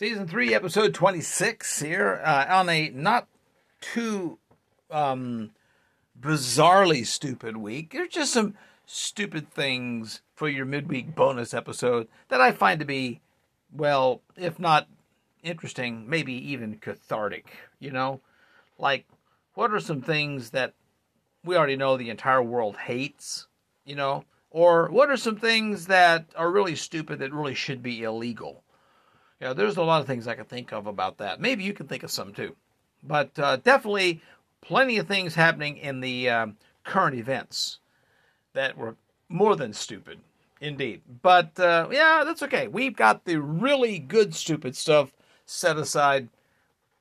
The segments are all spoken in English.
Season 3, episode 26 here, uh, on a not too um, bizarrely stupid week. There's just some stupid things for your midweek bonus episode that I find to be, well, if not interesting, maybe even cathartic, you know? Like, what are some things that we already know the entire world hates, you know? Or what are some things that are really stupid that really should be illegal? Know, there's a lot of things I can think of about that. Maybe you can think of some too. But uh, definitely plenty of things happening in the um, current events that were more than stupid, indeed. But uh, yeah, that's okay. We've got the really good stupid stuff set aside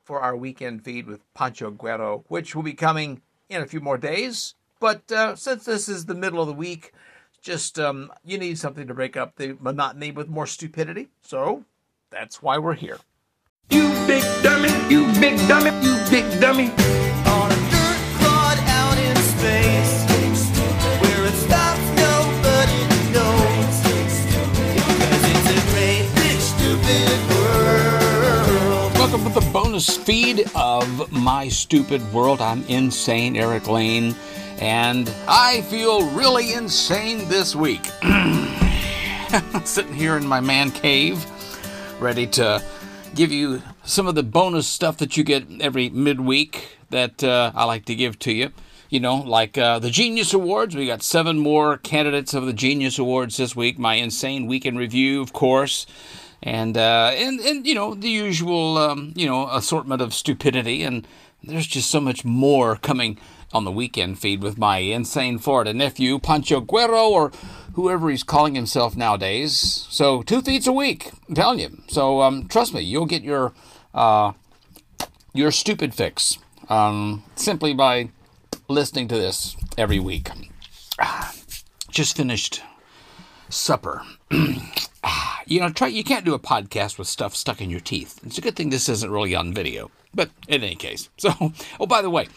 for our weekend feed with Pancho Guerrero, which will be coming in a few more days. But uh, since this is the middle of the week, just um, you need something to break up the monotony with more stupidity. So that's why we're here. You big dummy, you big dummy, you big dummy. On a dirt clod out in space, where it stops nobody knows. 'Cause it's a great big stupid world. Welcome to the bonus feed of My Stupid World. I'm insane, Eric Lane, and I feel really insane this week. Sitting here in my man cave, ready to give you some of the bonus stuff that you get every midweek that uh, I like to give to you. You know, like uh, the Genius Awards. We got seven more candidates of the Genius Awards this week. My insane weekend review, of course and uh, and and you know the usual um, you know assortment of stupidity, and there's just so much more coming on the weekend feed with my insane Florida nephew Pancho Guerrero or whoever he's calling himself nowadays. So two feeds a week, I'm telling you. So um, trust me, you'll get your uh, your stupid fix um, simply by listening to this every week. Just finished supper. you know, try. You can't do a podcast with stuff stuck in your teeth. It's a good thing this isn't really on video. But in any case, so oh, by the way,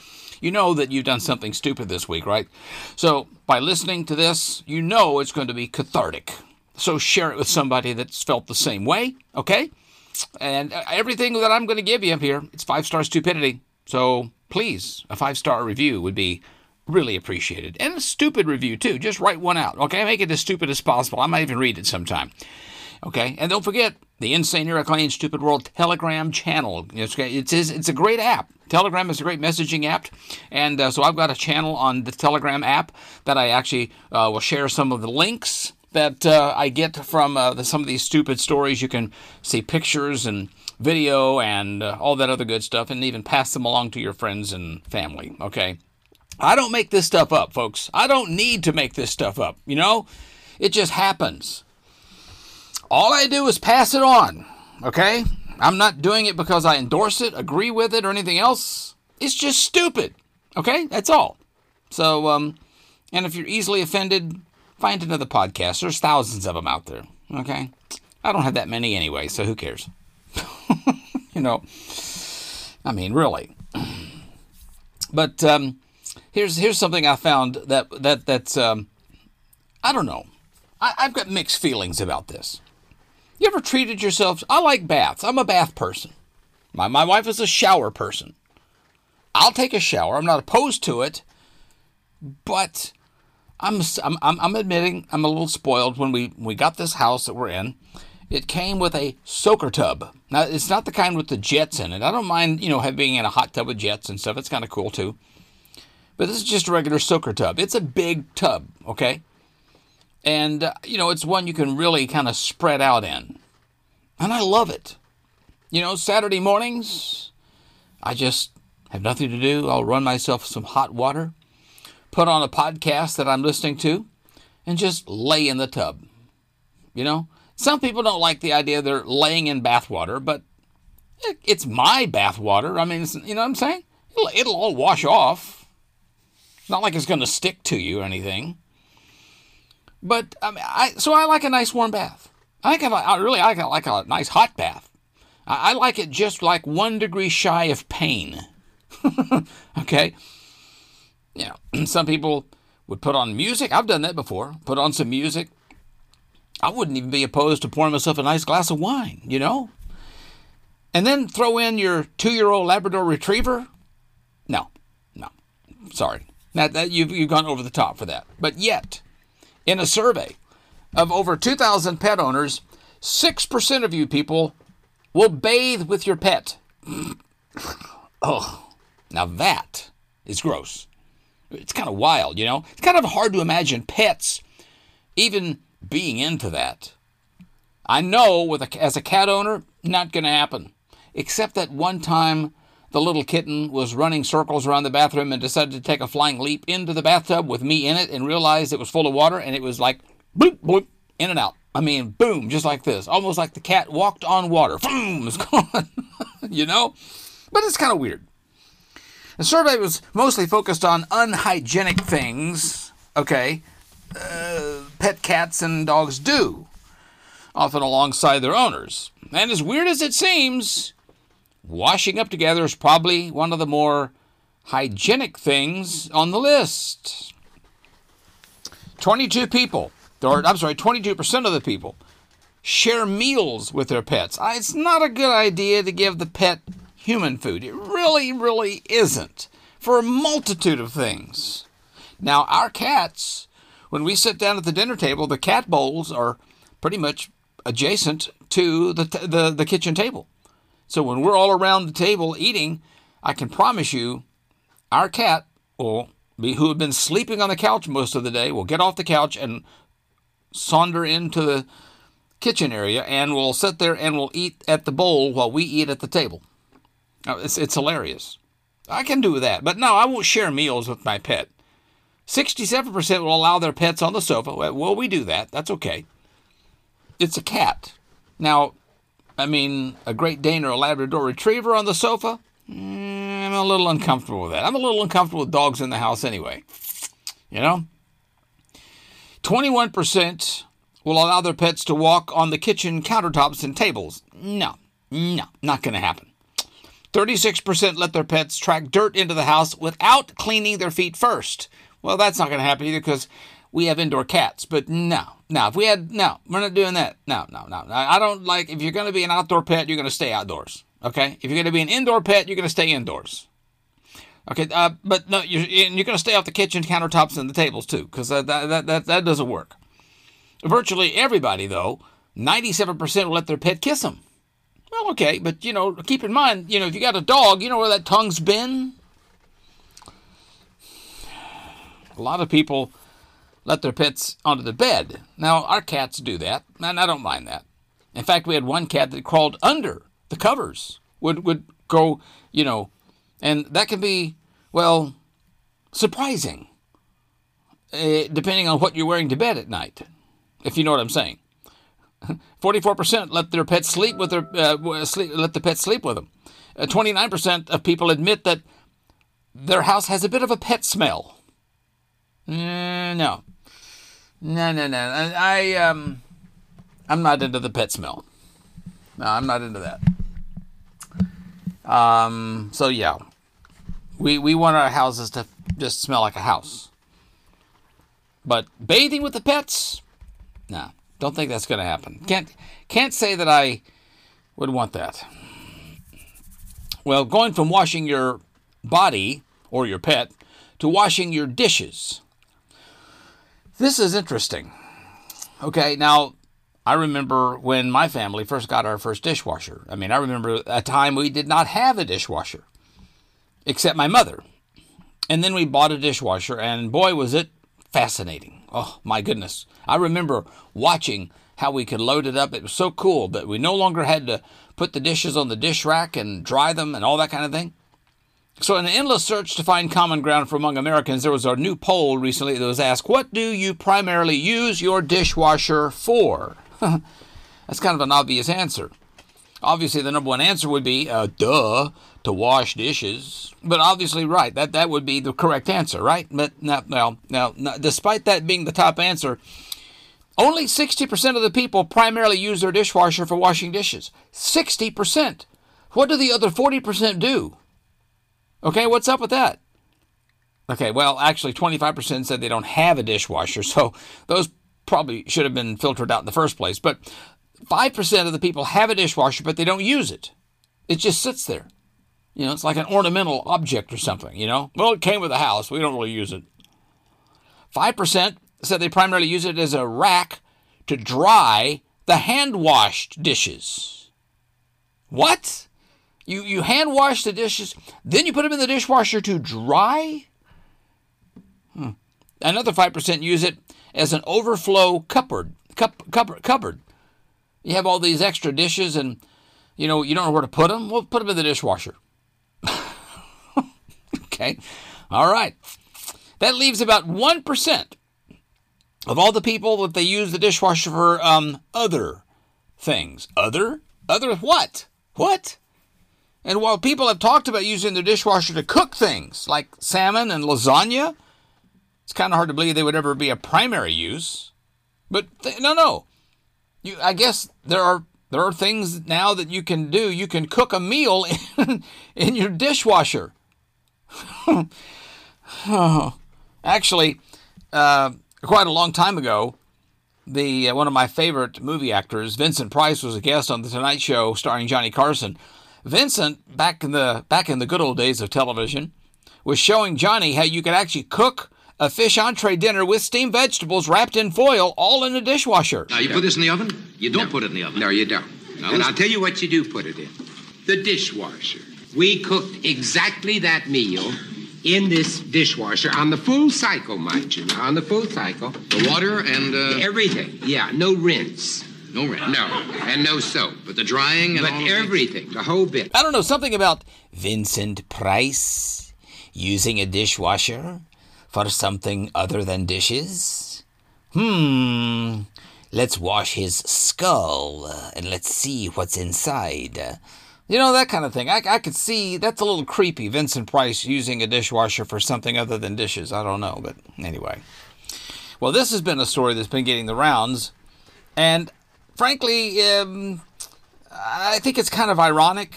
you know that you've done something stupid this week, right? So by listening to this, you know it's going to be cathartic. So share it with somebody that's felt the same way, okay? And uh, everything that I'm going to give you here, it's five star stupidity. So please, a five star review would be really appreciated. And a stupid review too. Just write one out, okay? Make it as stupid as possible. I might even read it sometime. Okay, and don't forget the Insane Eric Lane Stupid World Telegram channel. It's it's it's a great app. Telegram is a great messaging app, and uh, so I've got a channel on the Telegram app that I actually uh, will share some of the links that uh, I get from uh, the, some of these stupid stories. You can see pictures and video and uh, all that other good stuff, and even pass them along to your friends and family. Okay. I don't make this stuff up, folks. I don't need to make this stuff up. You know, it just happens. All I do is pass it on, okay? I'm not doing it because I endorse it, agree with it, or anything else. It's just stupid, okay? That's all. So, um, and if you're easily offended, find another podcast. There's thousands of them out there, okay? I don't have that many anyway, so who cares? you know, I mean, really. But um, here's here's something I found that that that's um, I don't know. I, I've got mixed feelings about this. You ever treated yourself? I like baths. I'm a bath person. My my wife is a shower person. I'll take a shower. I'm not opposed to it, but I'm I'm I'm, admitting I'm a little spoiled. When we we got this house that we're in, it came with a soaker tub. Now it's not the kind with the jets in it. I don't mind you know being in a hot tub with jets and stuff. It's kind of cool too. But this is just a regular soaker tub. It's a big tub, okay? And, uh, you know, it's one you can really kind of spread out in. And I love it. You know, Saturday mornings, I just have nothing to do. I'll run myself some hot water, put on a podcast that I'm listening to, and just lay in the tub. You know, some people don't like the idea they're laying in bathwater, but it's my bathwater. I mean, you know what I'm saying? It'll, it'll all wash off. It's not like it's going to stick to you or anything. But I mean, I so I like a nice warm bath. I like a, I really I like a, like a nice hot bath. I, I like it just like one degree shy of pain. okay. Yeah. Some people would put on music. I've done that before. Put on some music. I wouldn't even be opposed to pouring myself a nice glass of wine. You know. and then throw in your two-year-old Labrador Retriever? No, no, sorry. Now that you've you've gone over the top for that. But yet, in a survey of over 2,000 pet owners, six percent of you people will bathe with your pet. oh, now that is gross. It's kind of wild, you know. It's kind of hard to imagine pets even being into that. I know with a, as a cat owner, not going to happen. Except that one time the little kitten was running circles around the bathroom and decided to take a flying leap into the bathtub with me in it and realized it was full of water and it was like bloop, bloop, in and out. I mean, boom, just like this. Almost like the cat walked on water. Boom, it's gone. you know? But it's kind of weird. The survey was mostly focused on unhygienic things, okay, uh, pet cats and dogs do, often alongside their owners. And as weird as it seems, washing up together is probably one of the more hygienic things on the list. 22 people, or I'm sorry, 22% of the people share meals with their pets. Uh, It's not a good idea to give the pet human food. It really, really isn't for a multitude of things. Now, our cats, when we sit down at the dinner table, the cat bowls are pretty much adjacent to the, the, the kitchen table. So when we're all around the table eating, I can promise you, our cat will be, who had been sleeping on the couch most of the day will get off the couch and saunter into the kitchen area and will sit there and will eat at the bowl while we eat at the table. It's, it's hilarious. I can do that, but no, I won't share meals with my pet. 67% will allow their pets on the sofa. Well, well, we do that. That's okay. It's a cat. Now, I mean, a Great Dane or a Labrador Retriever on the sofa? Mm, I'm a little uncomfortable with that. I'm a little uncomfortable with dogs in the house anyway. You know? 21% will allow their pets to walk on the kitchen countertops and tables. No, no, not going to happen. 36% let their pets track dirt into the house without cleaning their feet first. Well, that's not going to happen either because we have indoor cats. But no, no, if we had, no, we're not doing that. No, no, no. I don't like, if you're going to be an outdoor pet, you're going to stay outdoors. Okay? If you're going to be an indoor pet, you're going to stay indoors. Okay, uh, but no, you're, you're going to stay off the kitchen countertops and the tables too, because that, that, that, that doesn't work. Virtually everybody, though, 97% will let their pet kiss them. Well, okay, but you know, keep in mind, you know, if you got a dog, you know where that tongue's been. A lot of people let their pets onto the bed. Now, our cats do that, and I don't mind that. In fact, we had one cat that crawled under the covers, would would go, you know, and that can be, well, surprising, eh, depending on what you're wearing to bed at night, if you know what I'm saying. 44% let their pets sleep with their uh, sleep, let the pet sleep with them. Uh, 29% of people admit that their house has a bit of a pet smell. Mm, no, no, no, no. I, um, I'm not into the pet smell. No, I'm not into that. Um, so yeah, we we want our houses to just smell like a house. But bathing with the pets, no, don't think that's to happen. Can't can't say that I would want that. Well, going from washing your body or your pet to washing your dishes. This is interesting. Okay, now I remember when my family first got our first dishwasher. I mean, I remember a time we did not have a dishwasher, except my mother. And then we bought a dishwasher, and boy, was it fascinating. Oh, my goodness. I remember watching how we could load it up. It was so cool that we no longer had to put the dishes on the dish rack and dry them and all that kind of thing. So, in an endless search to find common ground for among Americans, there was a new poll recently that was asked, What do you primarily use your dishwasher for? That's kind of an obvious answer. Obviously, the number one answer would be, uh, duh, to wash dishes. But obviously, right, that, that would be the correct answer, right? But now, now, now, despite that being the top answer, only 60% of the people primarily use their dishwasher for washing dishes. 60%. What do the other 40% do? Okay, what's up with that? Okay, well, actually, 25% said they don't have a dishwasher, so those probably should have been filtered out in the first place. But 5% of the people have a dishwasher, but they don't use it. It just sits there. You know, it's like an ornamental object or something, you know? Well, it came with the house. We don't really use it. 5% said they primarily use it as a rack to dry the hand washed dishes. What? You, you hand wash the dishes, then you put them in the dishwasher to dry? Hmm. Another 5% use it as an overflow cupboard. Cup, cupboard, cupboard. You have all these extra dishes and, you know, you don't know where to put them? Well, put them in the dishwasher. okay. All right. That leaves about 1% of all the people that they use the dishwasher for um, other things. Other? Other what? What? And while people have talked about using the dishwasher to cook things like salmon and lasagna, it's kind of hard to believe they would ever be a primary use. But th- no, no. You, I guess there are there are things now that you can do. You can cook a meal in, in your dishwasher. Actually, uh, quite a long time ago, the uh, one of my favorite movie actors, Vincent Price, was a guest on the Tonight Show starring Johnny Carson. Vincent, back in the back in the good old days of television, was showing Johnny how you could actually cook a fish entree dinner with steamed vegetables wrapped in foil, all in a dishwasher. Now, you put this in the oven? You don't put it in the oven. No, you don't. Now, and I'll tell you what you do put it in the dishwasher. We cooked exactly that meal in this dishwasher on the full cycle, mind you. On the full cycle. The water and uh, Everything. Yeah, no rinse. No rinse. No, and no soap. But the drying and But all of everything, the whole bit. I don't know, something about Vincent Price using a dishwasher for something other than dishes? Hmm. Let's wash his skull uh, and let's see what's inside. You know, that kind of thing. I, I could see that's a little creepy, Vincent Price using a dishwasher for something other than dishes. I don't know, but anyway. Well, this has been a story that's been getting the rounds, and frankly, um, I think it's kind of ironic.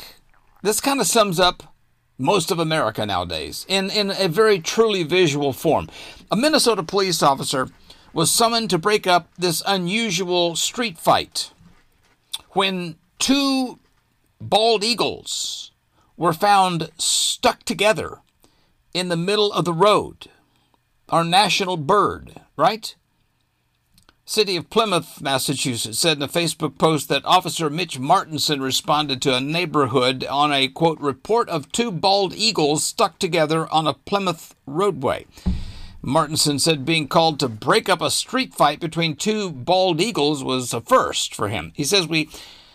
This kind of sums up most of America nowadays in, in a very truly visual form. A Minnesota police officer was summoned to break up this unusual street fight when two bald eagles were found stuck together in the middle of the road. Our national bird, right? City of Plymouth, Massachusetts, said in a Facebook post that Officer Mitch Martinson responded to a neighborhood on a quote report of two bald eagles stuck together on a Plymouth roadway. Martinson said being called to break up a street fight between two bald eagles was a first for him. He says we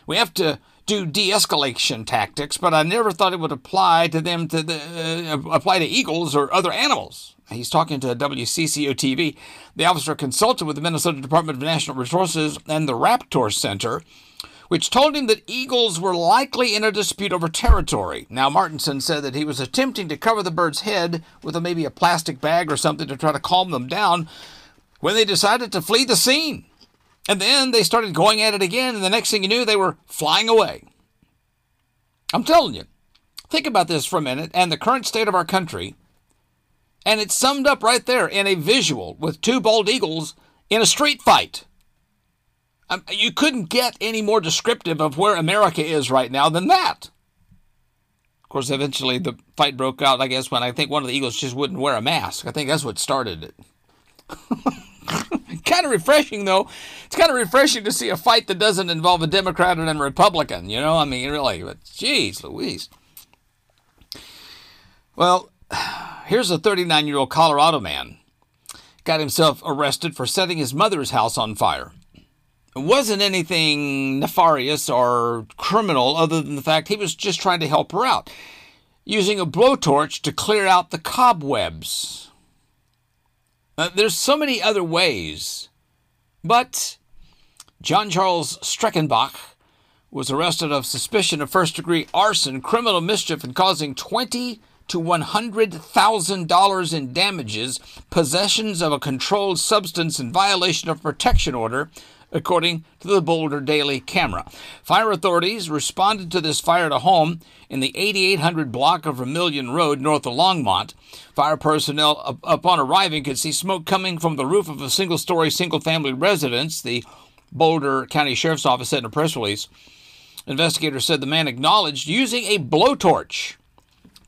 we have to do de-escalation tactics, but I never thought it would apply to them to the, uh, apply to eagles or other animals. He's talking to WCCO TV. The officer consulted with the Minnesota Department of Natural Resources and the Raptor Center, which told him that eagles were likely in a dispute over territory. Now, Martinson said that he was attempting to cover the bird's head with a, maybe a plastic bag or something to try to calm them down when they decided to flee the scene. And then they started going at it again, and the next thing you knew, they were flying away. I'm telling you, think about this for a minute and the current state of our country. And it's summed up right there in a visual with two bald eagles in a street fight. Um, you couldn't get any more descriptive of where America is right now than that. Of course, eventually the fight broke out, I guess, when I think one of the eagles just wouldn't wear a mask. I think that's what started it. kind of refreshing, though. It's kind of refreshing to see a fight that doesn't involve a Democrat and a Republican, you know? I mean, really, but geez Louise. Well, here's a 39 year old Colorado man got himself arrested for setting his mother's house on fire. It wasn't anything nefarious or criminal other than the fact he was just trying to help her out, using a blowtorch to clear out the cobwebs. Uh, there's so many other ways, but John Charles Streckenbach was arrested of suspicion of first degree arson, criminal mischief, and causing twenty to one hundred thousand dollars in damages, possessions of a controlled substance in violation of protection order, according to the Boulder Daily Camera. Fire authorities responded to this fire at a home in the 8800 block of Vermilion Road, north of Longmont. Fire personnel, up- upon arriving, could see smoke coming from the roof of a single story, single family residence, the Boulder County Sheriff's Office said in a press release. Investigators said the man acknowledged using a blowtorch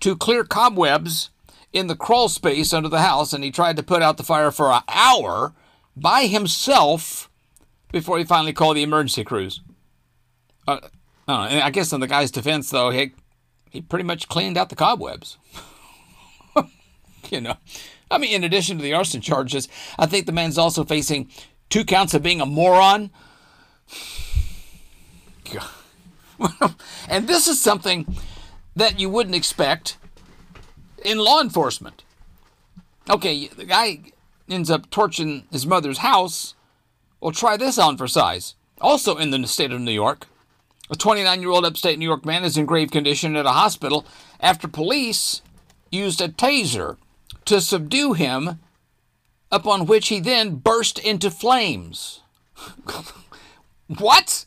to clear cobwebs in the crawl space under the house, and he tried to put out the fire for an hour by himself before he finally called the emergency crews. Uh, I, don't know, I guess in the guy's defense, though, he, he pretty much cleaned out the cobwebs. you know, I mean, in addition to the arson charges, I think the man's also facing two counts of being a moron. And this is something that you wouldn't expect in law enforcement. Okay, the guy ends up torching his mother's house. Well, try this on for size. Also in the state of New York, a 29 year old upstate New York man is in grave condition at a hospital after police used a taser to subdue him, upon which he then burst into flames. what?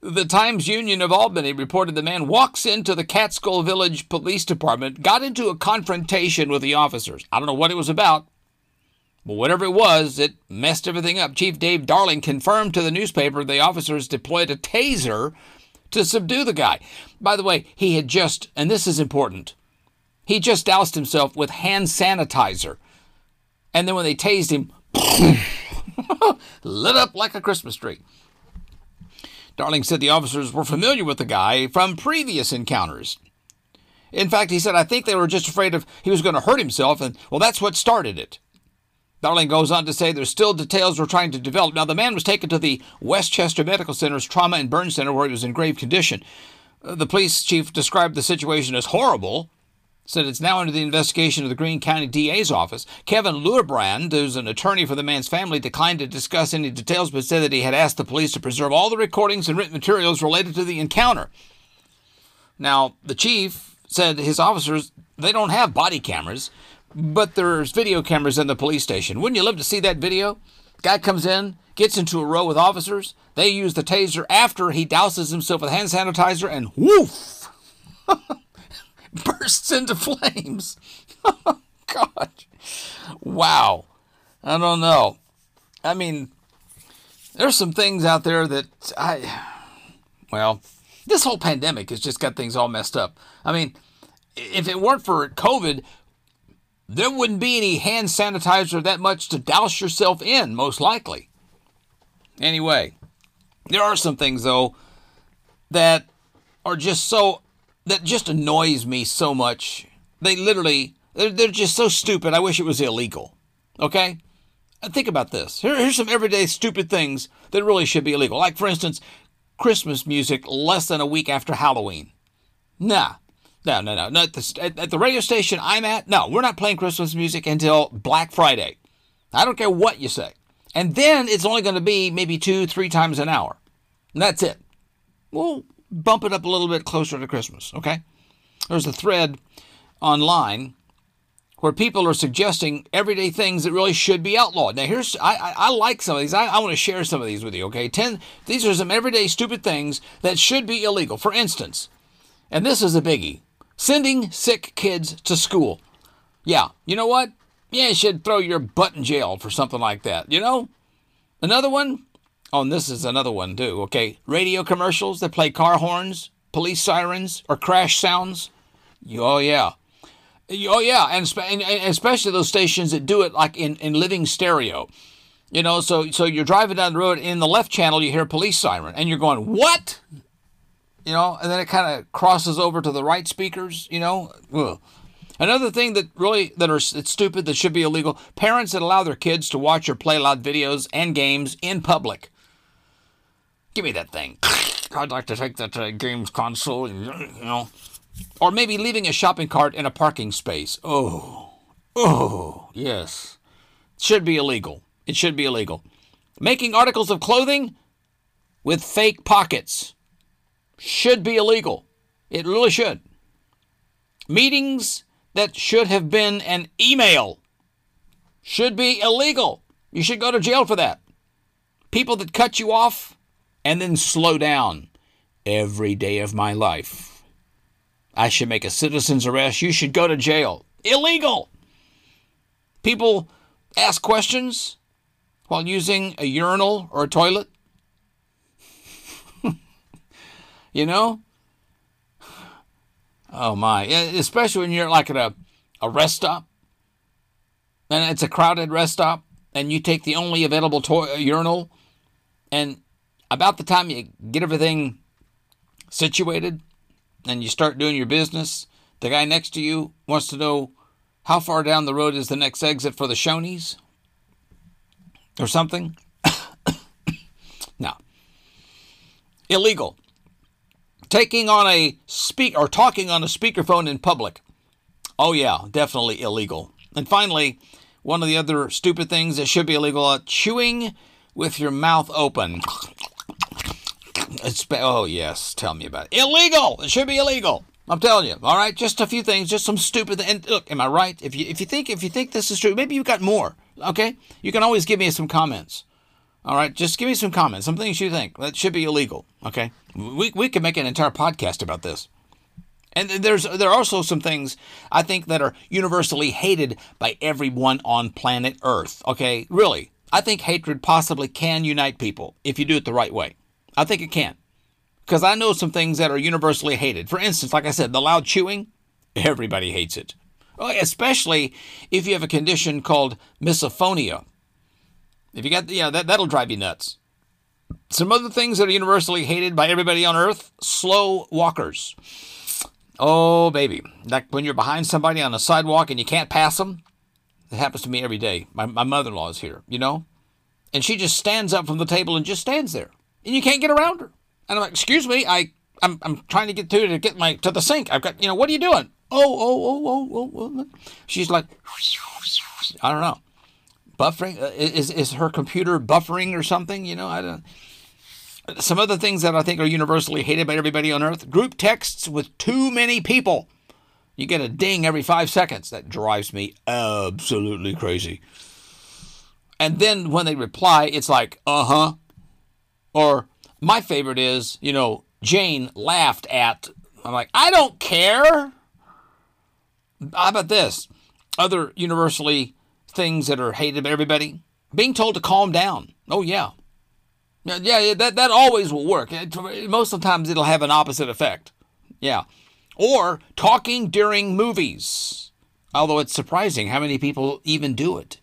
The Times Union of Albany reported the man walks into the Catskill Village Police Department, got into a confrontation with the officers. I don't know what it was about, but whatever it was, it messed everything up. Chief Dave Darling confirmed to the newspaper the officers deployed a taser to subdue the guy. By the way, he had just, and this is important, he just doused himself with hand sanitizer. And then when they tased him, lit up like a Christmas tree. Darling said the officers were familiar with the guy from previous encounters. In fact, he said, I think they were just afraid of he was going to hurt himself, and well, that's what started it. Darling goes on to say there's still details we're trying to develop. Now, the man was taken to the Westchester Medical Center's Trauma and Burn Center where he was in grave condition. Uh, The police chief described the situation as horrible, said it's now under the investigation of the Greene County DA's office. Kevin Luibrand, who's an attorney for the man's family, declined to discuss any details, but said that he had asked the police to preserve all the recordings and written materials related to the encounter. Now, the chief said his officers, they don't have body cameras, but there's video cameras in the police station. Wouldn't you love to see that video? Guy comes in, gets into a row with officers. They use the taser after he douses himself with hand sanitizer and woof! bursts into flames. Oh, God. Wow. I don't know. I mean, there's some things out there that I, well, this whole pandemic has just got things all messed up. I mean, if it weren't for COVID, there wouldn't be any hand sanitizer that much to douse yourself in, most likely. Anyway, there are some things, though, that are just so that just annoys me so much. They literally they're, they're just so stupid. I wish it was illegal. Okay? Uh, think about this. Here, here's some everyday stupid things that really should be illegal. Like for instance, Christmas music less than a week after Halloween. Nah. No, no, no. no at, the, at, at the radio station I'm at, no, we're not playing Christmas music until Black Friday. I don't care what you say. And then it's only going to be maybe two, three times an hour. And that's it. We'll bump it up a little bit closer to Christmas, okay? There's a thread online where people are suggesting everyday things that really should be outlawed. Now, here's I, I, I like some of these. I, I want to share some of these with you. Okay, ten. These are some everyday stupid things that should be illegal. For instance, and this is a biggie: sending sick kids to school. Yeah, you know what? Yeah, you should throw your butt in jail for something like that. You know, another one. Oh, and this is another one too. Okay, radio commercials that play car horns, police sirens, or crash sounds. Oh yeah. Oh yeah, and, and, and especially those stations that do it like in, in living stereo. You know, so so you're driving down the road in the left channel you hear police siren and you're going, "What?" You know, and then it kind of crosses over to the right speakers, you know. Ugh. Another thing that really that are it's stupid that should be illegal, parents that allow their kids to watch or play loud videos and games in public. Give me that thing. I'd like to take that uh, games console, you know. Or maybe leaving a shopping cart in a parking space. Oh, oh, yes. Should be illegal. It should be illegal. Making articles of clothing with fake pockets should be illegal. It really should. Meetings that should have been an email should be illegal. You should go to jail for that. People that cut you off and then slow down every day of my life. I should make a citizen's arrest. You should go to jail. Illegal. People ask questions while using a urinal or a toilet. You know? Oh my. Especially when you're like at a, a rest stop and it's a crowded rest stop and you take the only available to- uh, urinal and about the time you get everything situated and you start doing your business, the guy next to you wants to know how far down the road is the next exit for the Shoney's or something. no. Illegal. Taking on a speak or talking on a speakerphone in public. Oh yeah, definitely illegal. And finally, one of the other stupid things that should be illegal: uh, chewing with your mouth open. It's oh yes, tell me about it. Illegal. It should be illegal. I'm telling you. All right, just a few things, just some stupid. And look, am I right? If you if you think if you think this is true, maybe you've got more. Okay, you can always give me some comments. All right, just give me some comments, some things you think that should be illegal. Okay, we we could make an entire podcast about this. And there's there are also some things I think that are universally hated by everyone on planet Earth. Okay, really, I think hatred possibly can unite people if you do it the right way. I think it can, because I know some things that are universally hated. For instance, like I said, the loud chewing, everybody hates it. Oh, especially if you have a condition called misophonia. If you got, yeah, that that'll drive you nuts. Some other things that are universally hated by everybody on Earth: slow walkers. Oh, baby. Like when you're behind somebody on a sidewalk and you can't pass them. It happens to me every day. My, my mother in law is here, you know? And she just stands up from the table and just stands there. And you can't get around her. And I'm like, excuse me, I, I'm, I'm trying to get to to get my to the sink. I've got, you know, what are you doing? Oh, oh, oh, oh, oh, oh. She's like, I don't know. Buffering? Uh, Is, is her computer buffering or something? You know, I don't some other things that I think are universally hated by everybody on earth group texts with too many people. You get a ding every five seconds. That drives me absolutely crazy. And then when they reply, it's like, uh huh. Or my favorite is, you know, Jane laughed at. I'm like, I don't care. How about this? Other universally things that are hated by everybody being told to calm down. Oh, yeah. Yeah, yeah, that, that always will work. Most of the times it'll have an opposite effect. Yeah. Or talking during movies. Although it's surprising how many people even do it.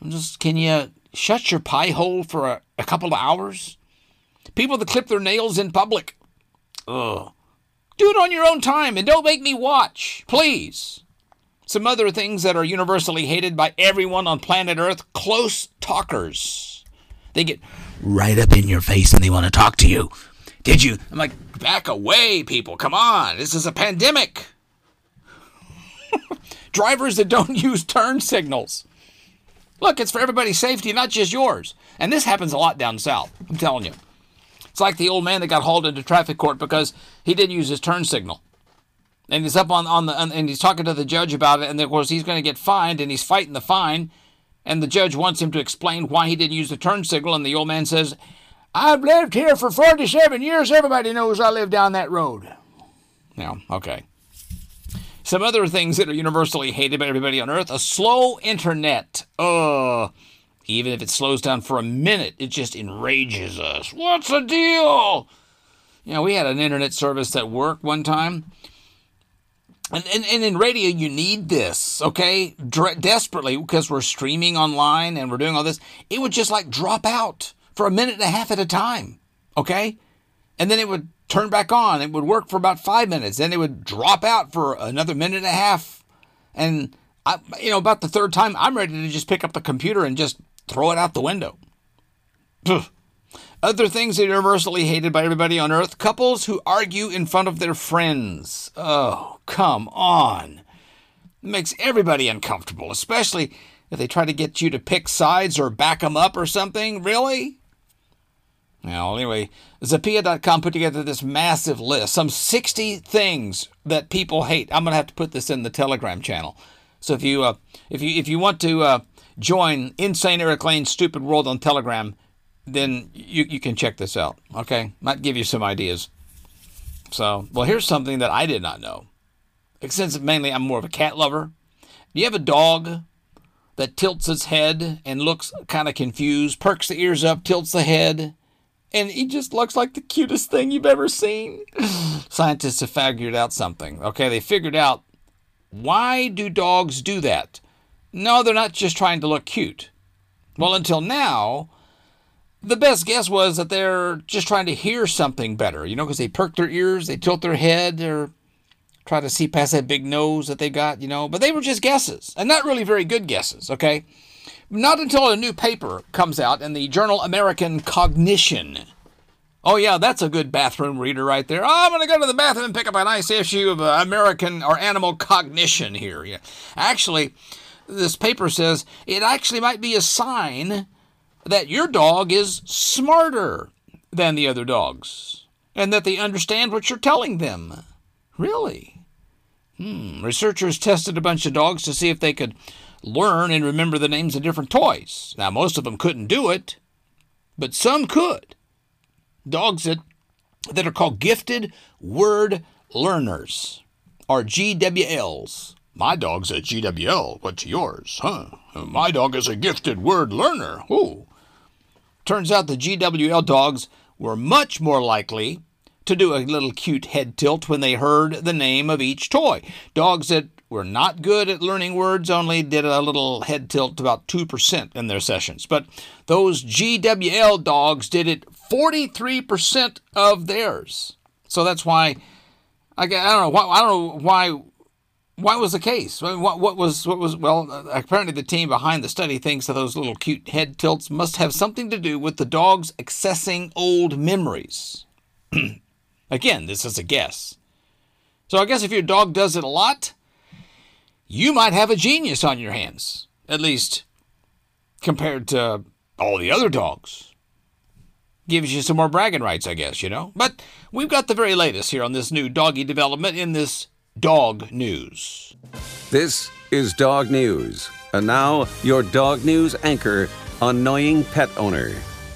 I'm Just can you shut your pie hole for a, a couple of hours? People that clip their nails in public. Ugh. Do it on your own time and don't make me watch, please. Some other things that are universally hated by everyone on planet Earth close talkers. They get right up in your face and they want to talk to you. Did you? I'm like, back away, people. Come on. This is a pandemic. Drivers that don't use turn signals. Look, it's for everybody's safety, not just yours. And this happens a lot down south. I'm telling you. It's like the old man that got hauled into traffic court because he didn't use his turn signal. And he's up on, on the and he's talking to the judge about it, and of course he's going to get fined, and he's fighting the fine, and the judge wants him to explain why he didn't use the turn signal, and the old man says, "I've lived here for 47 years. Everybody knows I live down that road." Yeah, okay. Some other things that are universally hated by everybody on earth: a slow internet. Ugh. Even if it slows down for a minute, it just enrages us. What's the deal? You know, we had an internet service at work one time. And, and, and in radio, you need this, okay? Dre- desperately, because we're streaming online and we're doing all this. It would just like drop out for a minute and a half at a time, okay? And then it would turn back on. It would work for about five minutes. Then it would drop out for another minute and a half. And, I, you know, about the third time, I'm ready to just pick up the computer and just throw it out the window. Ugh. Other things universally hated by everybody on earth couples who argue in front of their friends. Oh, come on. It makes everybody uncomfortable, especially if they try to get you to pick sides or back them up or something. Really? Well, anyway, Zappia.com put together this massive list, some 60 things that people hate. I'm going to have to put this in the Telegram channel. So if you uh, if you if you want to uh, join Insane Eric Lane's Stupid World on Telegram, then you, you can check this out. Okay, might give you some ideas. So, well, here's something that I did not know. Since mainly I'm more of a cat lover. Do you have a dog that tilts its head and looks kind of confused, perks the ears up, tilts the head? And he just looks like the cutest thing you've ever seen. Scientists have figured out something. Okay, they figured out why do dogs do that? No, they're not just trying to look cute. Well, until now, the best guess was that they're just trying to hear something better, you know, because they perk their ears, they tilt their head, or try to see past that big nose that they got, you know. But they were just guesses, and not really very good guesses, okay? Not until a new paper comes out in the journal American Cognition. Oh, yeah, that's a good bathroom reader right there. Oh, I'm going to go to the bathroom and pick up a nice issue of uh, American or Animal Cognition here. Yeah. Actually, this paper says it actually might be a sign that your dog is smarter than the other dogs and that they understand what you're telling them. Really? Hmm. Researchers tested a bunch of dogs to see if they could learn and remember the names of different toys. Now, most of them couldn't do it, but some could. Dogs that, that are called gifted word learners, or GWLs. My dog's a GWL. What's yours? Huh? My dog is a gifted word learner. Ooh. Turns out the GWL dogs were much more likely to do a little cute head tilt when they heard the name of each toy. Dogs that were not good at learning words only did a little head tilt about 2% in their sessions. But those GWL dogs did it 43% of theirs. So that's why I, don't know why I don't know why why was the case? What, what was what was well? Uh, apparently, the team behind the study thinks that those little cute head tilts must have something to do with the dogs accessing old memories. Again, this is a guess. So I guess if your dog does it a lot, you might have a genius on your hands, at least compared to all the other dogs. Gives you some more bragging rights, I guess, you know? But we've got the very latest here on this new doggy development in this dog news. This is Dog News. And now, your dog news anchor, Annoying Pet Owner.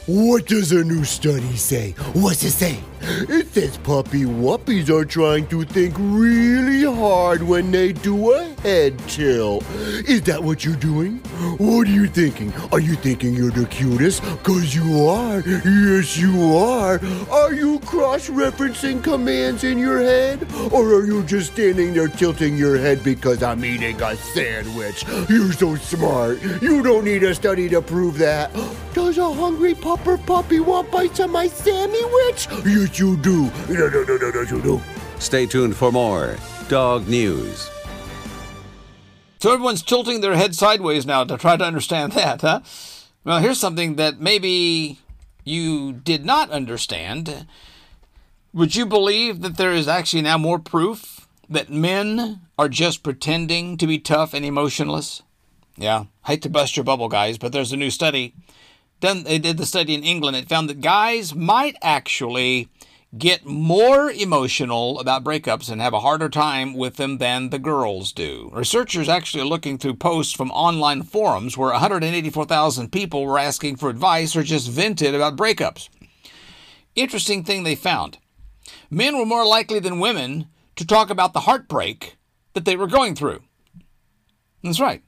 What does a new study say? What's it say? It says puppy wuppies are trying to think really hard when they do a head tilt. Is that what you're doing? What are you thinking? Are you thinking you're the cutest? Cause you are. Yes, you are. Are you cross-referencing commands in your head? Or are you just standing there tilting your head because I'm eating a sandwich? You're so smart. You don't need a study to prove that. Does a hungry pupper puppy want bites of my sandwich? Yes, you do. No, no, no, no, no, you do. Stay tuned for more Dog News. So everyone's tilting their head sideways now to try to understand that, huh? Well, here's something that maybe you did not understand. Would you believe that there is actually now more proof that men are just pretending to be tough and emotionless? Yeah, hate to bust your bubble, guys, but there's a new study. Done, they did the study in England. It found that guys might actually get more emotional about breakups and have a harder time with them than the girls do. Researchers actually are looking through posts from online forums where 184,000 people were asking for advice or just vented about breakups. Interesting thing they found men were more likely than women to talk about the heartbreak that they were going through. That's right.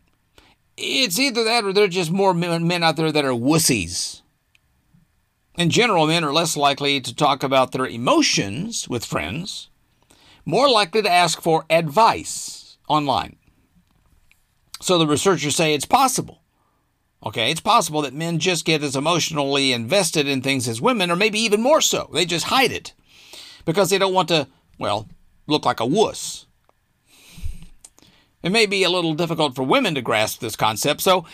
It's either that or there are just more men out there that are wussies. In general, men are less likely to talk about their emotions with friends, more likely to ask for advice online. So the researchers say it's possible. Okay, it's possible that men just get as emotionally invested in things as women, or maybe even more so. They just hide it because they don't want to, well, look like a wuss. It may be a little difficult for women to grasp this concept, so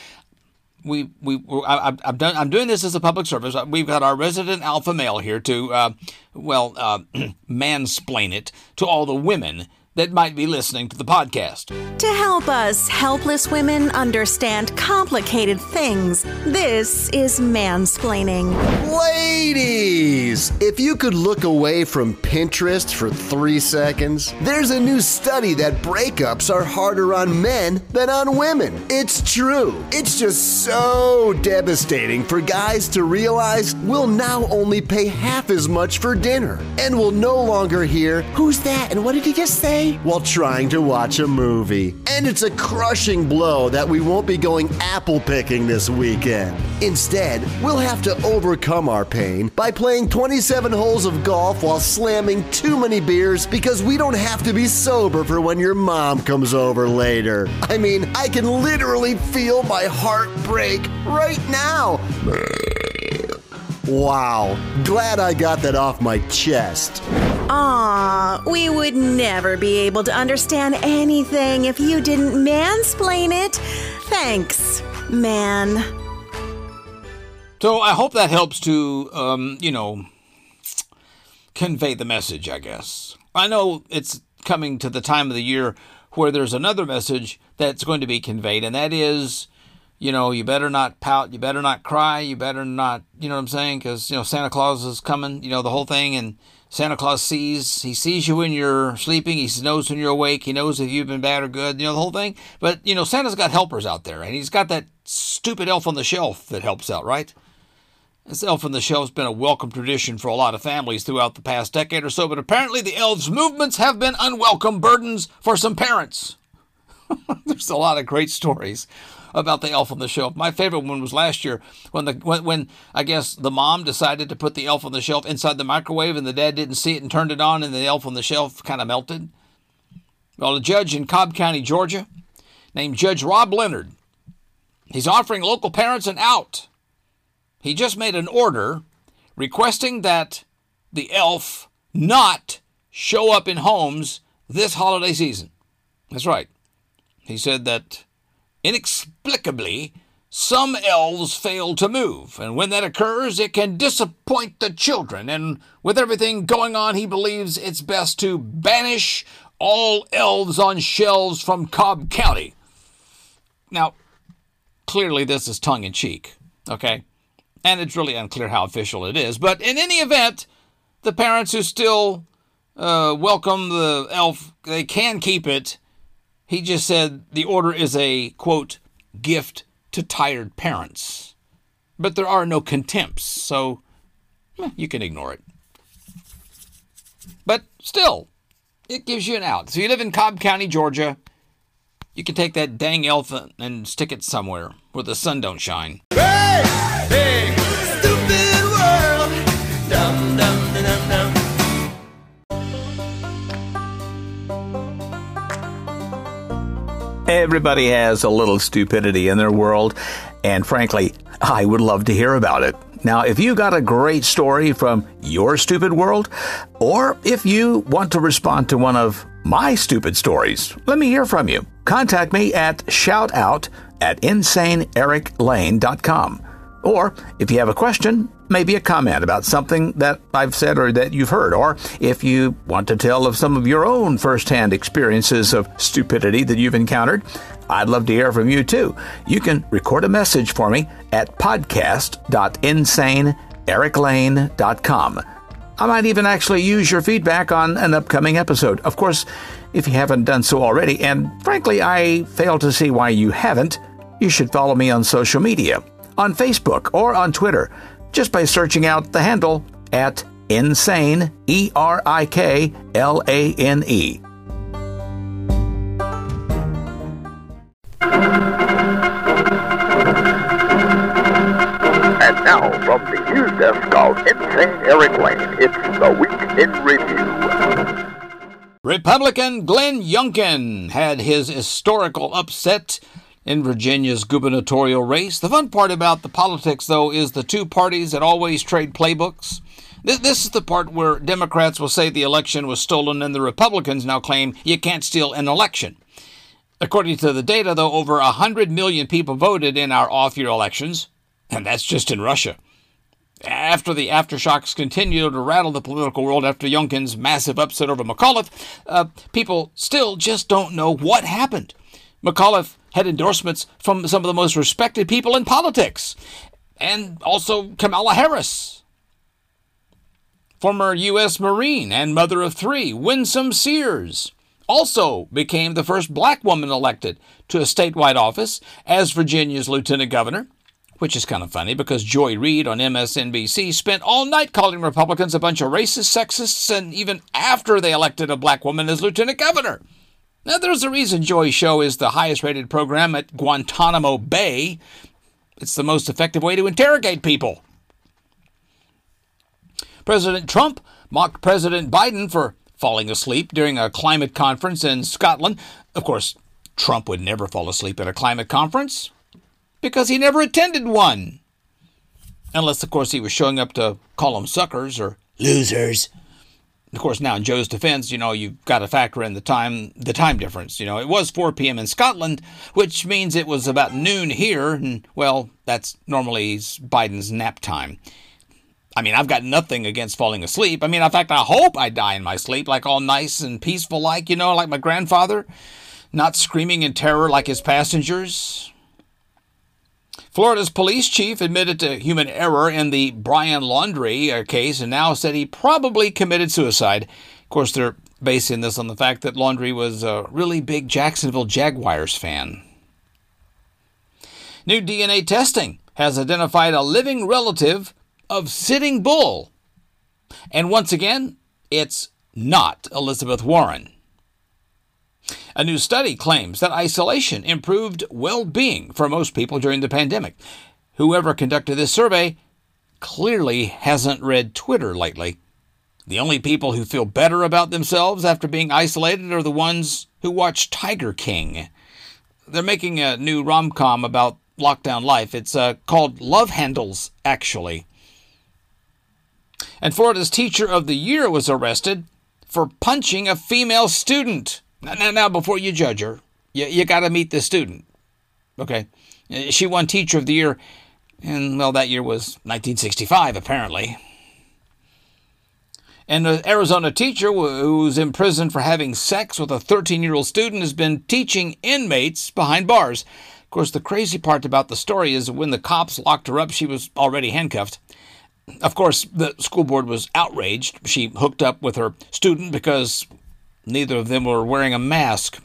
we we I, I've done I'm doing this as a public service. We've got our resident alpha male here to uh, well uh, mansplain it to all the women that might be listening to the podcast. To help us helpless women understand complicated things, this is mansplaining. Ladies, if you could look away from Pinterest for three seconds, there's a new study that breakups are harder on men than on women. It's true. It's just so devastating for guys to realize we'll now only pay half as much for dinner and we'll no longer hear, Who's that? And what did he just say? While trying to watch a movie. And it's a crushing blow that we won't be going apple picking this weekend. Instead, we'll have to overcome our pain by playing 27 holes of golf while slamming too many beers because we don't have to be sober for when your mom comes over later. I mean, I can literally feel my heart break right now. Wow, glad I got that off my chest. Aw, we would never be able to understand anything if you didn't mansplain it. Thanks, man. So I hope that helps to, um, you know, convey the message, I guess. I know it's coming to the time of the year where there's another message that's going to be conveyed, and that is, you know, you better not pout, you better not cry, you better not, you know what I'm saying? Because, you know, Santa Claus is coming, you know, the whole thing, and Santa Claus sees, he sees you when you're sleeping, he knows when you're awake, he knows if you've been bad or good, you know, the whole thing. But, you know, Santa's got helpers out there, and he's got that stupid elf on the shelf that helps out, right? This elf on the shelf's been a welcome tradition for a lot of families throughout the past decade or so, but apparently the elves' movements have been unwelcome burdens for some parents. There's a lot of great stories about the elf on the shelf. My favorite one was last year when the when, when I guess the mom decided to put the elf on the shelf inside the microwave and the dad didn't see it and turned it on and the elf on the shelf kind of melted. Well, a judge in Cobb County, Georgia, named Judge Rob Leonard, he's offering local parents an out. He just made an order requesting that the elf not show up in homes this holiday season. That's right. He said that inexplicably, some elves fail to move, and when that occurs, it can disappoint the children. And with everything going on, he believes it's best to banish all elves on shelves from Cobb County. Now, clearly, this is tongue in cheek, okay? And it's really unclear how official it is. But in any event, the parents who still uh, welcome the elf, they can keep it. He just said the order is a, quote, gift to tired parents. But there are no contempts, so eh, you can ignore it. But still, it gives you an out. So you live in Cobb County, Georgia. You can take that dang elephant and stick it somewhere where the sun don't shine. Hey, Everybody has a little stupidity in their world, and frankly, I would love to hear about it. Now, if you got a great story from your stupid world, or if you want to respond to one of my stupid stories, let me hear from you. Contact me at shoutout at insaneericlane.com. Or if you have a question, maybe a comment about something that I've said or that you've heard, or if you want to tell of some of your own firsthand experiences of stupidity that you've encountered, I'd love to hear from you too. You can record a message for me at podcast.insaneericlane.com. I might even actually use your feedback on an upcoming episode. Of course, if you haven't done so already, and frankly, I fail to see why you haven't, you should follow me on social media, on Facebook or on Twitter, just by searching out the handle at insane, E R I K L A N E. And now, from the news desk of Insane Eric Lane, it's the Week in Review. Republican Glenn Youngkin had his historical upset in Virginia's gubernatorial race. The fun part about the politics, though, is the two parties that always trade playbooks. This, this is the part where Democrats will say the election was stolen, and the Republicans now claim you can't steal an election. According to the data, though, over 100 million people voted in our off year elections, and that's just in Russia. After the aftershocks continue to rattle the political world after Youngkin's massive upset over McAuliffe, uh, people still just don't know what happened. McAuliffe had endorsements from some of the most respected people in politics, and also Kamala Harris, former U.S. Marine and mother of three, Winsome Sears, also became the first black woman elected to a statewide office as Virginia's lieutenant governor. which is kind of funny because Joy Reid on MSNBC spent all night calling Republicans a bunch of racist, sexists, and even after they elected a black woman as lieutenant governor. Now, there's a reason Joy show is the highest rated program at Guantanamo Bay. It's the most effective way to interrogate people. President Trump mocked President Biden for falling asleep during a climate conference in Scotland. Of course, Trump would never fall asleep at a climate conference because he never attended one. Unless, of course, he was showing up to call them suckers or losers. Of course, now in Joe's defense, you know, you've got to factor in the time the time difference. You know, it was 4 p.m. in Scotland, which means it was about noon here, and well, that's normally Biden's nap time. I mean, I've got nothing against falling asleep. I mean, in fact, I hope I die in my sleep, like all nice and peaceful, like, you know, like my grandfather, not screaming in terror like his passengers. Florida's police chief admitted to human error in the Brian Laundrie uh, case and now said he probably committed suicide. Of course, they're basing this on the fact that Laundrie was a really big Jacksonville Jaguars fan. New DNA testing has identified a living relative of Sitting Bull. And once again, it's not Elizabeth Warren. A new study claims that isolation improved well being for most people during the pandemic. Whoever conducted this survey clearly hasn't read Twitter lately. The only people who feel better about themselves after being isolated are the ones who watch Tiger King. They're making a new rom com about lockdown life. It's uh, called Love Handles, actually. And Florida's Teacher of the Year was arrested for punching a female student. Now, now, now before you judge her, you, you got to meet the student. Okay? She won Teacher of the Year, and, well, that year was 1965, apparently. And an Arizona teacher who's in prison for having sex with a 13 year old student has been teaching inmates behind bars. Of course, the crazy part about the story is when the cops locked her up, she was already handcuffed. Of course, the school board was outraged. She hooked up with her student because neither of them were wearing a mask.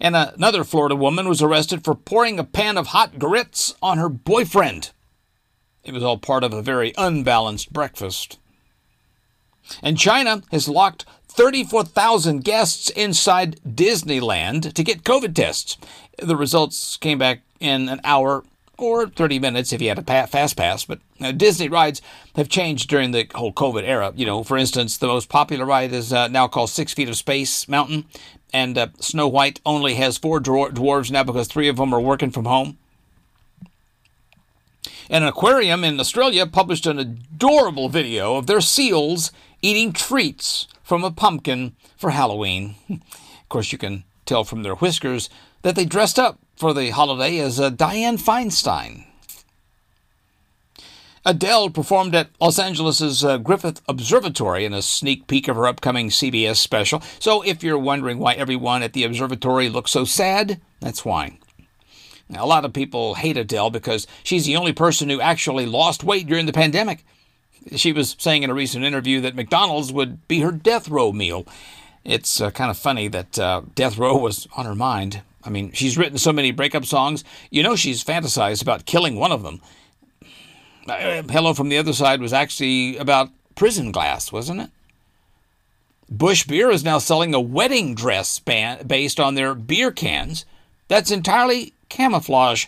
And another Florida woman was arrested for pouring a pan of hot grits on her boyfriend. It was all part of a very unbalanced breakfast. And China has locked 34,000 guests inside Disneyland to get COVID tests. The results came back in an hour or 30 minutes if you had a fast pass. But uh, Disney rides have changed during the whole COVID era. You know, for instance, the most popular ride is uh, now called Six Feet of Space Mountain, and uh, Snow White only has four dwar- dwarves now because three of them are working from home. An aquarium in Australia published an adorable video of their seals eating treats from a pumpkin for Halloween. of course, you can tell from their whiskers that they dressed up for the holiday is uh, Dianne Feinstein. Adele performed at Los Angeles' uh, Griffith Observatory in a sneak peek of her upcoming CBS special. So, if you're wondering why everyone at the observatory looks so sad, that's why. Now, a lot of people hate Adele because she's the only person who actually lost weight during the pandemic. She was saying in a recent interview that McDonald's would be her death row meal. It's uh, kind of funny that uh, death row was on her mind. I mean, she's written so many breakup songs. You know, she's fantasized about killing one of them. Uh, Hello from the Other Side was actually about prison glass, wasn't it? Busch Beer is now selling a wedding dress ban- based on their beer cans. That's entirely camouflage,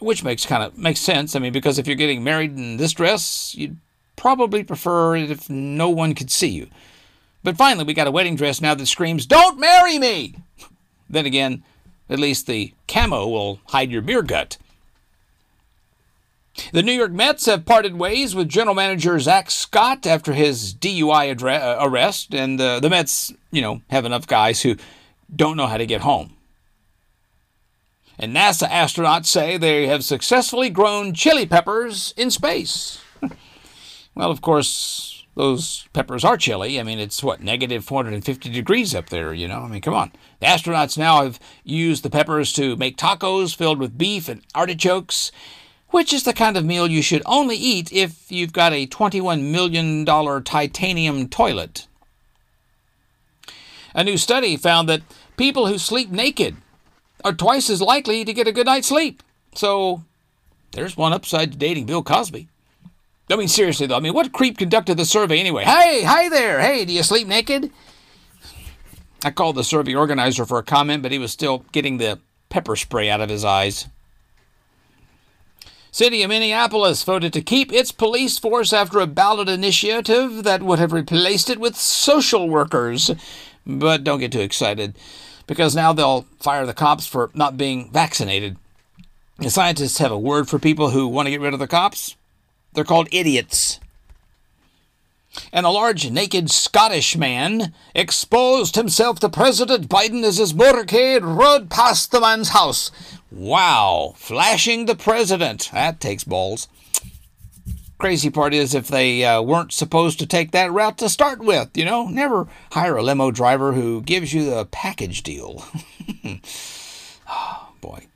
which makes kind of makes sense. I mean, because if you're getting married in this dress, you'd probably prefer it if no one could see you. But finally, we got a wedding dress now that screams, "Don't marry me." Then again, at least the camo will hide your beer gut. The New York Mets have parted ways with general manager Zack Scott after his DUI adre- uh, arrest, and uh, the Mets, you know, have enough guys who don't know how to get home. And NASA astronauts say they have successfully grown chili peppers in space. well, of course, those peppers are chilly. I mean, it's what, negative 450 degrees up there, you know? I mean, come on. The astronauts now have used the peppers to make tacos filled with beef and artichokes which is the kind of meal you should only eat if you've got a $21 million titanium toilet. A new study found that people who sleep naked are twice as likely to get a good night's sleep. So there's one upside to dating Bill Cosby. I mean, seriously though, I mean, what creep conducted the survey anyway? Hey, hi there. Hey, do you sleep naked? I called the survey organizer for a comment, but he was still getting the pepper spray out of his eyes. City of Minneapolis voted to keep its police force after a ballot initiative that would have replaced it with social workers. But don't get too excited, because now they'll fire the cops for not being vaccinated. The scientists have a word for people who want to get rid of the cops. They're called idiots. And a large naked Scottish man exposed himself to President Biden as his motorcade rode past the man's house. Wow, flashing the president. That takes balls. Crazy part is if they uh, weren't supposed to take that route to start with, you know, never hire a limo driver who gives you the package deal. oh, boy.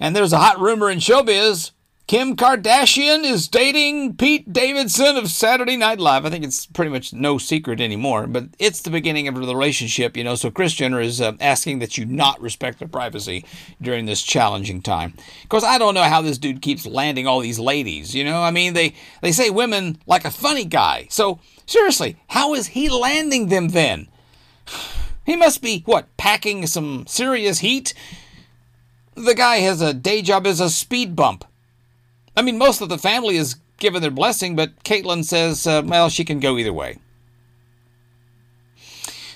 And there's a hot rumor in showbiz Kim Kardashian is dating Pete Davidson of Saturday Night Live. I think it's pretty much no secret anymore, but it's the beginning of the relationship, you know. So Kris Jenner is uh, asking that you not respect their privacy during this challenging time. Because I don't know how this dude keeps landing all these ladies, you know. I mean, they they say women like a funny guy. So seriously, how is he landing them then? He must be what packing some serious heat. The guy has a day job as a speed bump. I mean, most of the family is given their blessing, but Caitlyn says, uh, well, she can go either way.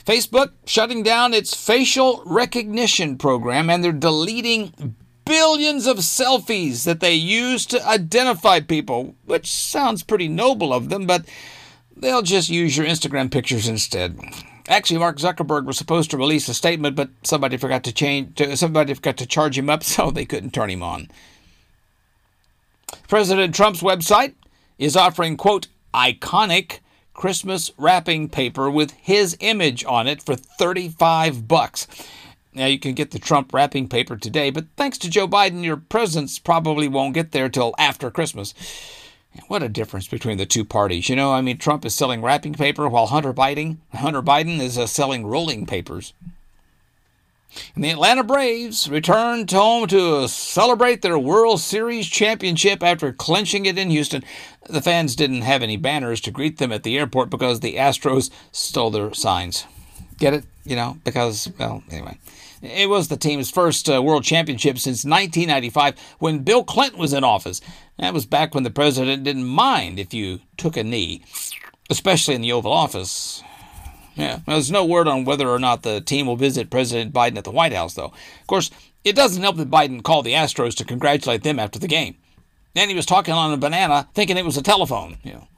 Facebook shutting down its facial recognition program, and they're deleting billions of selfies that they use to identify people, which sounds pretty noble of them, but they'll just use your Instagram pictures instead. Actually, Mark Zuckerberg was supposed to release a statement, but somebody forgot to change. Somebody forgot to charge him up, so they couldn't turn him on. President Trump's website is offering, quote, iconic Christmas wrapping paper with his image on it for 35 bucks. Now you can get the Trump wrapping paper today, but thanks to Joe Biden, your presents probably won't get there till after Christmas. What a difference between the two parties. You know, I mean, Trump is selling wrapping paper while Hunter Biden, Hunter Biden is uh, selling rolling papers. And the Atlanta Braves returned home to celebrate their World Series championship after clinching it in Houston. The fans didn't have any banners to greet them at the airport because the Astros stole their signs. Get it? You know, because, well, anyway. It was the team's first uh, World Championship since 1995 when Bill Clinton was in office. That was back when the president didn't mind if you took a knee, especially in the Oval Office. Yeah, well, there's no word on whether or not the team will visit President Biden at the White House, though. Of course, it doesn't help that Biden called the Astros to congratulate them after the game. And he was talking on a banana, thinking it was a telephone. You know.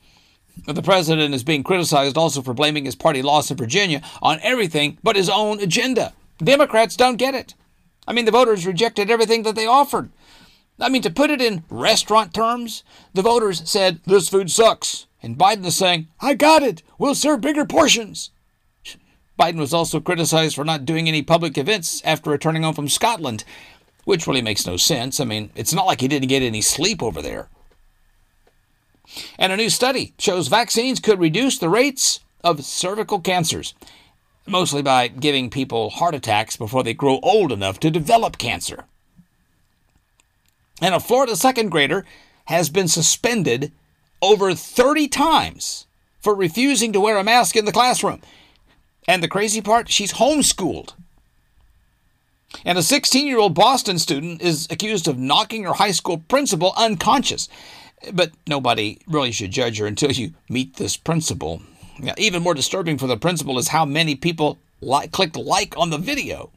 But the president is being criticized also for blaming his party loss in Virginia on everything but his own agenda. Democrats don't get it. I mean, the voters rejected everything that they offered. I mean, to put it in restaurant terms, the voters said, This food sucks. And Biden is saying, I got it. We'll serve bigger portions. Biden was also criticized for not doing any public events after returning home from Scotland, which really makes no sense. I mean, it's not like he didn't get any sleep over there. And a new study shows vaccines could reduce the rates of cervical cancers, mostly by giving people heart attacks before they grow old enough to develop cancer. And a Florida second grader has been suspended over 30 times for refusing to wear a mask in the classroom. And the crazy part, she's homeschooled. And a 16 year old Boston student is accused of knocking her high school principal unconscious. But nobody really should judge her until you meet this principal. Now, even more disturbing for the principal is how many people li- clicked like on the video.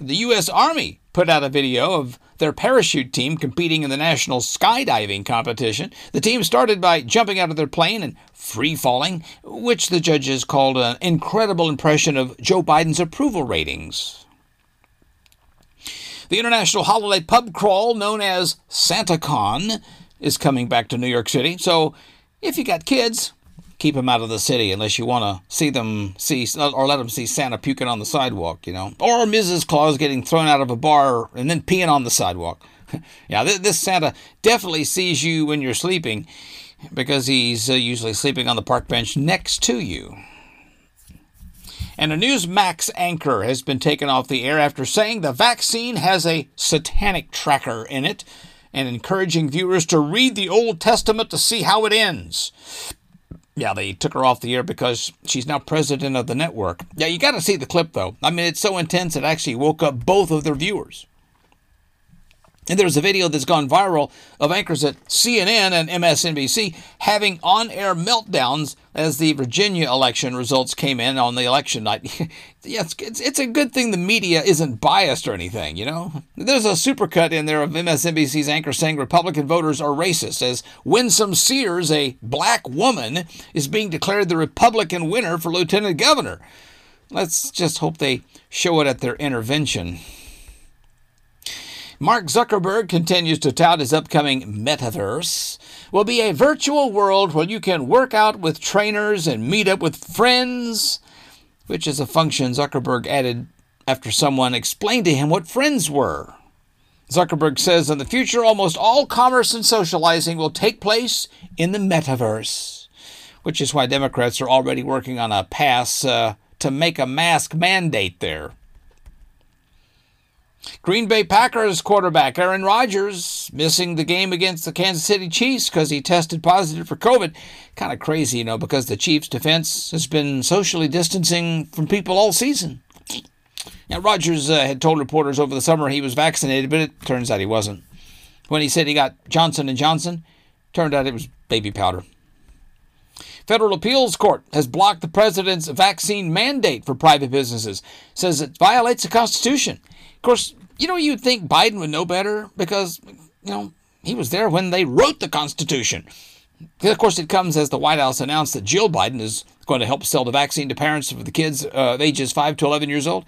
The U.S. Army put out a video of their parachute team competing in the national skydiving competition. The team started by jumping out of their plane and free falling, which the judges called an incredible impression of Joe Biden's approval ratings. The international holiday pub crawl known as SantaCon is coming back to New York City. So if you got kids, keep them out of the city unless you want to see them see or let them see Santa puking on the sidewalk, you know, or Mrs. Claus getting thrown out of a bar and then peeing on the sidewalk. yeah, this Santa definitely sees you when you're sleeping because he's uh, usually sleeping on the park bench next to you. And a Newsmax anchor has been taken off the air after saying the vaccine has a satanic tracker in it and encouraging viewers to read the Old Testament to see how it ends. Yeah, they took her off the air because she's now president of the network. Yeah, you got to see the clip though. I mean, it's so intense it actually woke up both of their viewers. And there's a video that's gone viral of anchors at CNN and MSNBC having on air meltdowns as the Virginia election results came in on the election night. yeah, it's, it's, it's, a good thing the media isn't biased or anything, you know? There's a supercut in there of MSNBC's anchor saying Republican voters are racist as Winsome Sears, a black woman, is being declared the Republican winner for lieutenant governor. Let's just hope they show it at their intervention. Mark Zuckerberg continues to tout his upcoming metaverse will be a virtual world where you can work out with trainers and meet up with friends, which is a function Zuckerberg added after someone explained to him what friends were. Zuckerberg says in the future, almost all commerce and socializing will take place in the metaverse, which is why Democrats are already working on a pass uh, to make a mask mandate there. Green Bay Packers quarterback Aaron Rodgers missing the game against the Kansas City Chiefs because he tested positive for COVID. Kind of crazy, you know, because the Chiefs' defense has been socially distancing from people all season. Now, Rodgers uh, had told reporters over the summer he was vaccinated, but it turns out he wasn't. When he said he got Johnson and Johnson, turned out it was baby powder. Federal Appeals Court has blocked the president's vaccine mandate for private businesses. Says it violates the Constitution. Of course, you know, you'd think Biden would know better because, you know, he was there when they wrote the Constitution. Of course, it comes as the White House announced that Jill Biden is going to help sell the vaccine to parents of the kids uh, ages 5 to 11 years old.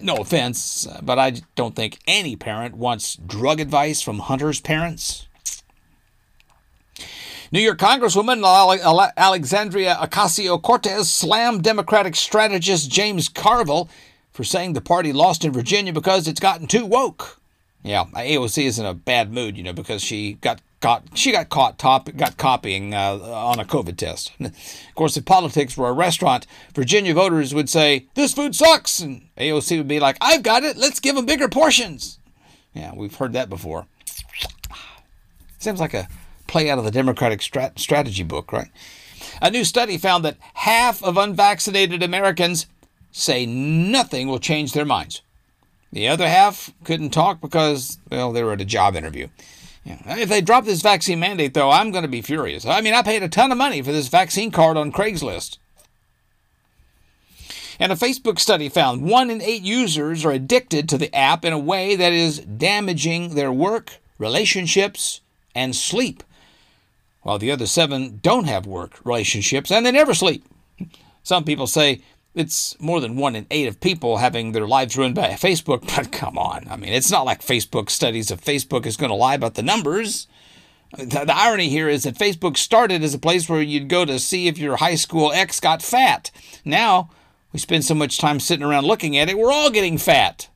No offense, but I don't think any parent wants drug advice from Hunter's parents. New York Congresswoman Alexandria Ocasio Cortez slammed Democratic strategist James Carville for saying the party lost in Virginia because it's gotten too woke. Yeah, AOC is in a bad mood, you know, because she got caught. She got caught top got copying uh, on a COVID test. of course, if politics were a restaurant, Virginia voters would say this food sucks, and AOC would be like, "I've got it. Let's give them bigger portions." Yeah, we've heard that before. Seems like a play out of the Democratic strat- strategy book, right? A new study found that half of unvaccinated Americans say nothing will change their minds. The other half couldn't talk because, well, they were at a job interview. Yeah. If they drop this vaccine mandate, though, I'm going to be furious. I mean, I paid a ton of money for this vaccine card on Craigslist. And a Facebook study found one in eight users are addicted to the app in a way that is damaging their work, relationships, and sleep, while the other seven don't have work, relationships, and they never sleep. Some people say it's more than one in eight of people having their lives ruined by Facebook, but come on. I mean, it's not like Facebook studies of Facebook is going to lie about the numbers. The, the, irony here is that Facebook started as a place where you'd go to see if your high school ex got fat. Now, we spend so much time sitting around looking at it, we're all getting fat.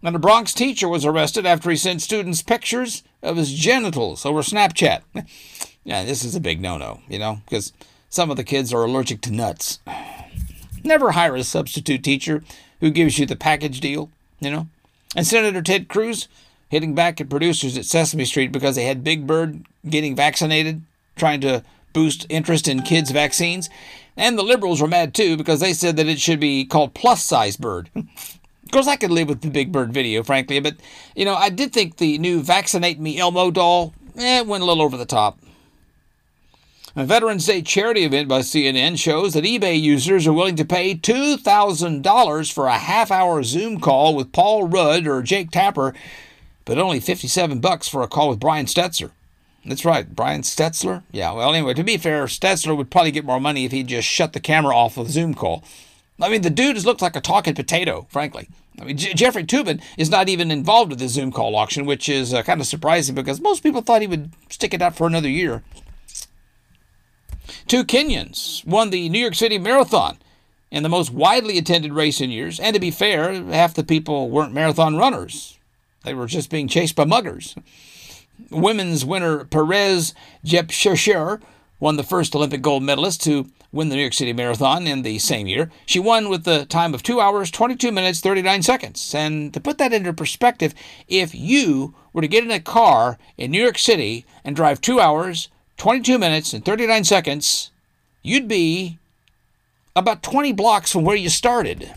And a Bronx teacher was arrested after he sent students pictures of his genitals over Snapchat. yeah, this is a big no no, you know, because some of the kids are allergic to nuts. Never hire a substitute teacher who gives you the package deal, you know? And Senator Ted Cruz hitting back at producers at Sesame Street because they had Big Bird getting vaccinated, trying to boost interest in kids' vaccines. And the liberals were mad too because they said that it should be called plus size bird. of course, I could live with the Big Bird video, frankly, but, you know, I did think the new Vaccinate Me Elmo doll, eh, went a little over the top. A Veterans Day charity event by CNN shows that eBay users are willing to pay $2,000 for a half hour Zoom call with Paul Rudd or Jake Tapper, but only 57 bucks for a call with Brian Stetzer. That's right, Brian Stetzler? Yeah, well, anyway, to be fair, Stetzler would probably get more money if he just shut the camera off of the Zoom call. I mean, the dude has looked like a talking potato, frankly. I mean, J- Jeffrey Toobin is not even involved with the Zoom call auction, which is uh, kind of surprising because most people thought he would stick it out for another year. Two Kenyans won the New York City Marathon in the most widely attended race in years. And to be fair, half the people weren't marathon runners, they were just being chased by muggers. Women's winner Peres Jepchirchir won the first Olympic gold medalist to win the New York City Marathon in the same year. She won with the time of 2 hours, 22 minutes, 39 seconds. And to put that into perspective, if you were to get in a car in New York City and drive 2 hours, 22 minutes, and 39 seconds, you'd be about 20 blocks from where you started.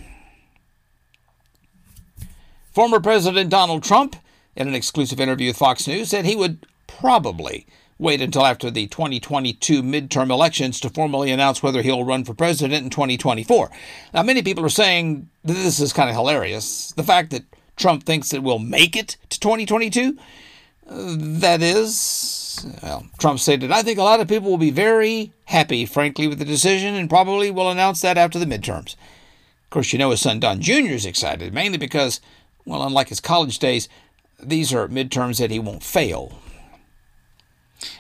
Former President Donald Trump, in an exclusive interview with Fox News, said he would probably wait until after the 2022 midterm elections to formally announce whether he'll run for president in 2024. Now, many people are saying that this is kind of hilarious. The fact that Trump thinks that we'll make it to 2022, uh, that is, well, Trump stated, I think a lot of people will be very happy, frankly, with the decision and probably will announce that after the midterms. Of course, you know his son Don Jr. is excited, mainly because, well, unlike his college days, these are midterms that he won't fail.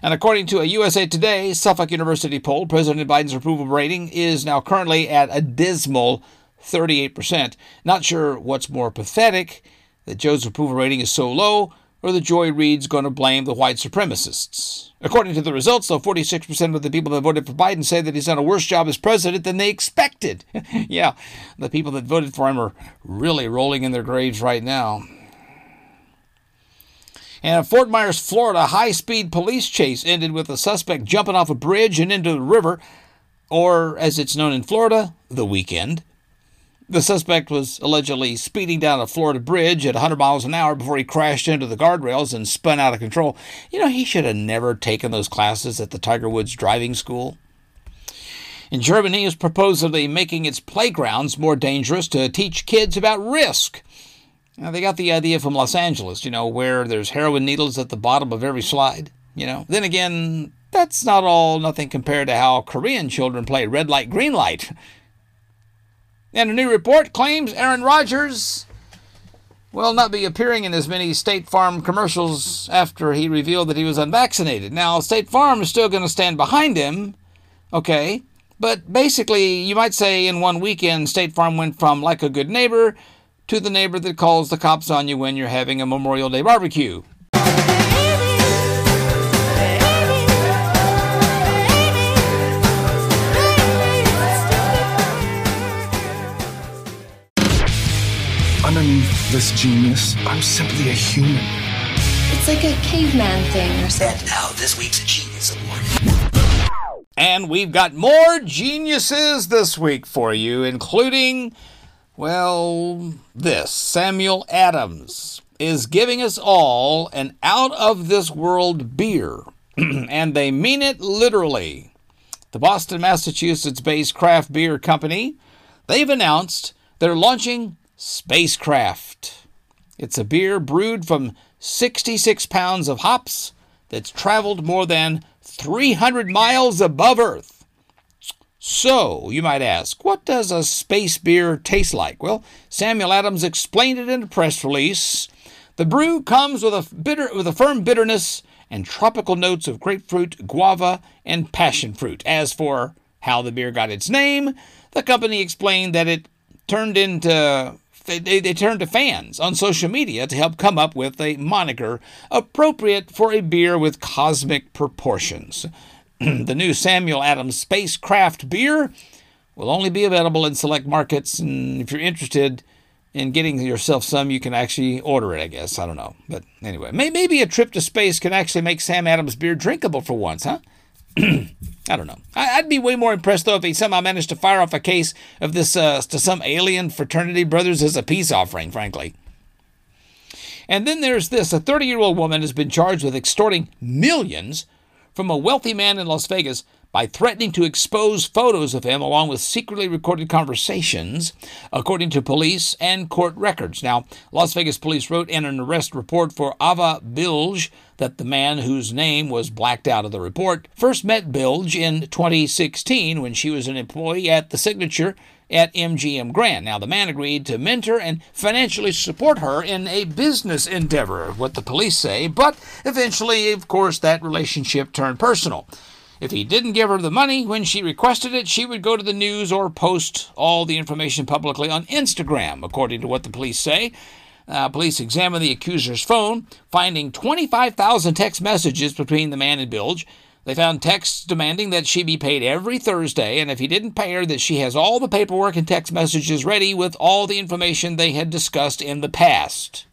And according to a USA Today Suffolk University poll, President Biden's approval rating is now currently at a dismal 38%. Not sure what's more pathetic that Joe's approval rating is so low or the Joy Reid's going to blame the white supremacists. According to the results, though, 46% of the people that voted for Biden say that he's done a worse job as president than they expected. yeah, the people that voted for him are really rolling in their graves right now. And in Fort Myers, Florida, high speed police chase ended with a suspect jumping off a bridge and into the river, or as it's known in Florida, the weekend. The suspect was allegedly speeding down a Florida bridge at 100 miles an hour before he crashed into the guardrails and spun out of control. You know, he should have never taken those classes at the Tiger Woods driving school. And Germany is supposedly making its playgrounds more dangerous to teach kids about risk. Now, they got the idea from Los Angeles, you know, where there's heroin needles at the bottom of every slide, you know. Then again, that's not all nothing compared to how Korean children play red light, green light. And a new report claims Aaron Rodgers will not be appearing in as many State Farm commercials after he revealed that he was unvaccinated. Now, State Farm is still going to stand behind him, okay? But basically, you might say in one weekend, State Farm went from like a good neighbor to the neighbor that calls the cops on you when you're having a Memorial Day barbecue. Underneath this genius, I'm simply a human. It's like a caveman thing or something. And now, this week's Genius Award. And we've got more geniuses this week for you, including, well, this Samuel Adams is giving us all an out of this world beer. and they mean it literally. The Boston, Massachusetts based craft beer company, they've announced they're launching Spacecraft. It's a beer brewed from 66 pounds of hops that's traveled more than 300 miles above Earth. So, you might ask, what does a space beer taste like? Well, Samuel Adams explained it in a press release. The brew comes with a bitter with a firm bitterness and tropical notes of grapefruit, guava, and passion fruit. As for how the beer got its name, the company explained that it turned into they, they, they turned to fans on social media to help come up with a moniker appropriate for a beer with cosmic proportions. the new Samuel Adams Spacecraft beer will only be available in select markets, and if you're interested in getting yourself some, you can actually order it, I guess. I don't know. But anyway, maybe a trip to space can actually make Sam Adams beer drinkable for once, huh? I don't know. I'd be way more impressed though if he somehow managed to fire off a case of this uh, to some alien fraternity brothers as a peace offering, frankly. And then there's this: a 30-year-old woman has been charged with extorting millions from a wealthy man in Las Vegas by threatening to expose photos of him along with secretly recorded conversations, according to police and court records. Now, Las Vegas police wrote in an arrest report for Ava Bilge that the man whose name was blacked out of the report first met Bilge in 2016 when she was an employee at the signature at MGM Grand. Now, the man agreed to mentor and financially support her in a business endeavor, what the police say, but eventually, of course, that relationship turned personal. If he didn't give her the money when she requested it, she would go to the news or post all the information publicly on Instagram, according to what the police say. Uh, police examined the accuser's phone, finding 25,000 text messages between the man and Bilge. They found texts demanding that she be paid every Thursday, and if he didn't pay her, that she has all the paperwork and text messages ready with all the information they had discussed in the past.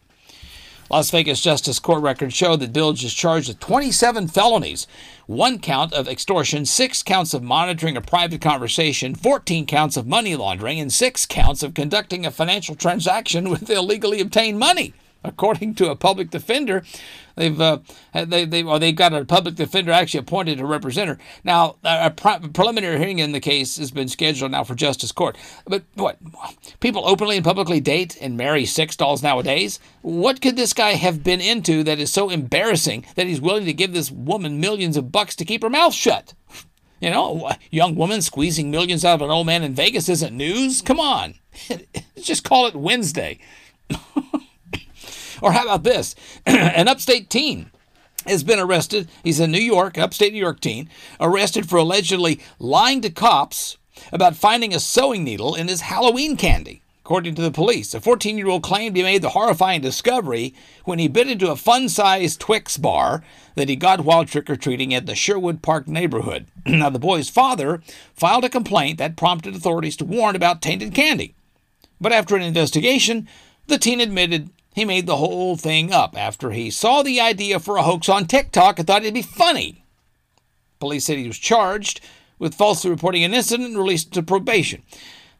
Las Vegas Justice Court records show that Bilge is charged with 27 felonies, one count of extortion, six counts of monitoring a private conversation, 14 counts of money laundering, and six counts of conducting a financial transaction with illegally obtained money. According to a public defender, they've uh, they they or they've got a public defender actually appointed to represent her. Now, a pre- preliminary hearing in the case has been scheduled now for Justice Court. But what people openly and publicly date and marry sex dolls nowadays? What could this guy have been into that is so embarrassing that he's willing to give this woman millions of bucks to keep her mouth shut? You know, a young woman squeezing millions out of an old man in Vegas isn't news. Come on, just call it Wednesday. Or how about this? An upstate teen has been arrested. He's a New York, upstate New York teen, arrested for allegedly lying to cops about finding a sewing needle in his Halloween candy. According to the police, a 14 year old claimed he made the horrifying discovery when he bit into a fun sized Twix bar that he got while trick or treating at the Sherwood Park neighborhood. now, the boy's father filed a complaint that prompted authorities to warn about tainted candy. But after an investigation, the teen admitted he made the whole thing up after he saw the idea for a hoax on TikTok and thought it'd be funny. Police said he was charged with falsely reporting an incident and released to probation.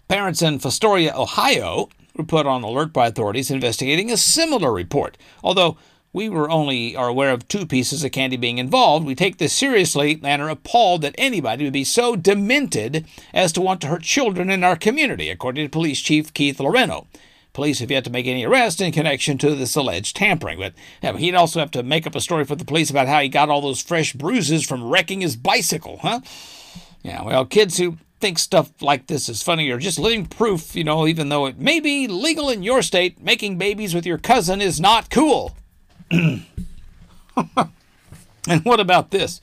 Parents in Fostoria, Ohio, were put on alert by authorities investigating a similar report. Although we were only are aware of two pieces of candy being involved, we take this seriously and are appalled that anybody would be so demented as to want to hurt children in our community, according to Police Chief Keith Loreno. Police have yet to make any arrests in connection to this alleged tampering, but yeah, he'd also have to make up a story for the police about how he got all those fresh bruises from wrecking his bicycle, huh? Yeah, well, kids who think stuff like this is funny are just living proof, you know, even though it may be legal in your state, making babies with your cousin is not cool. and what about this?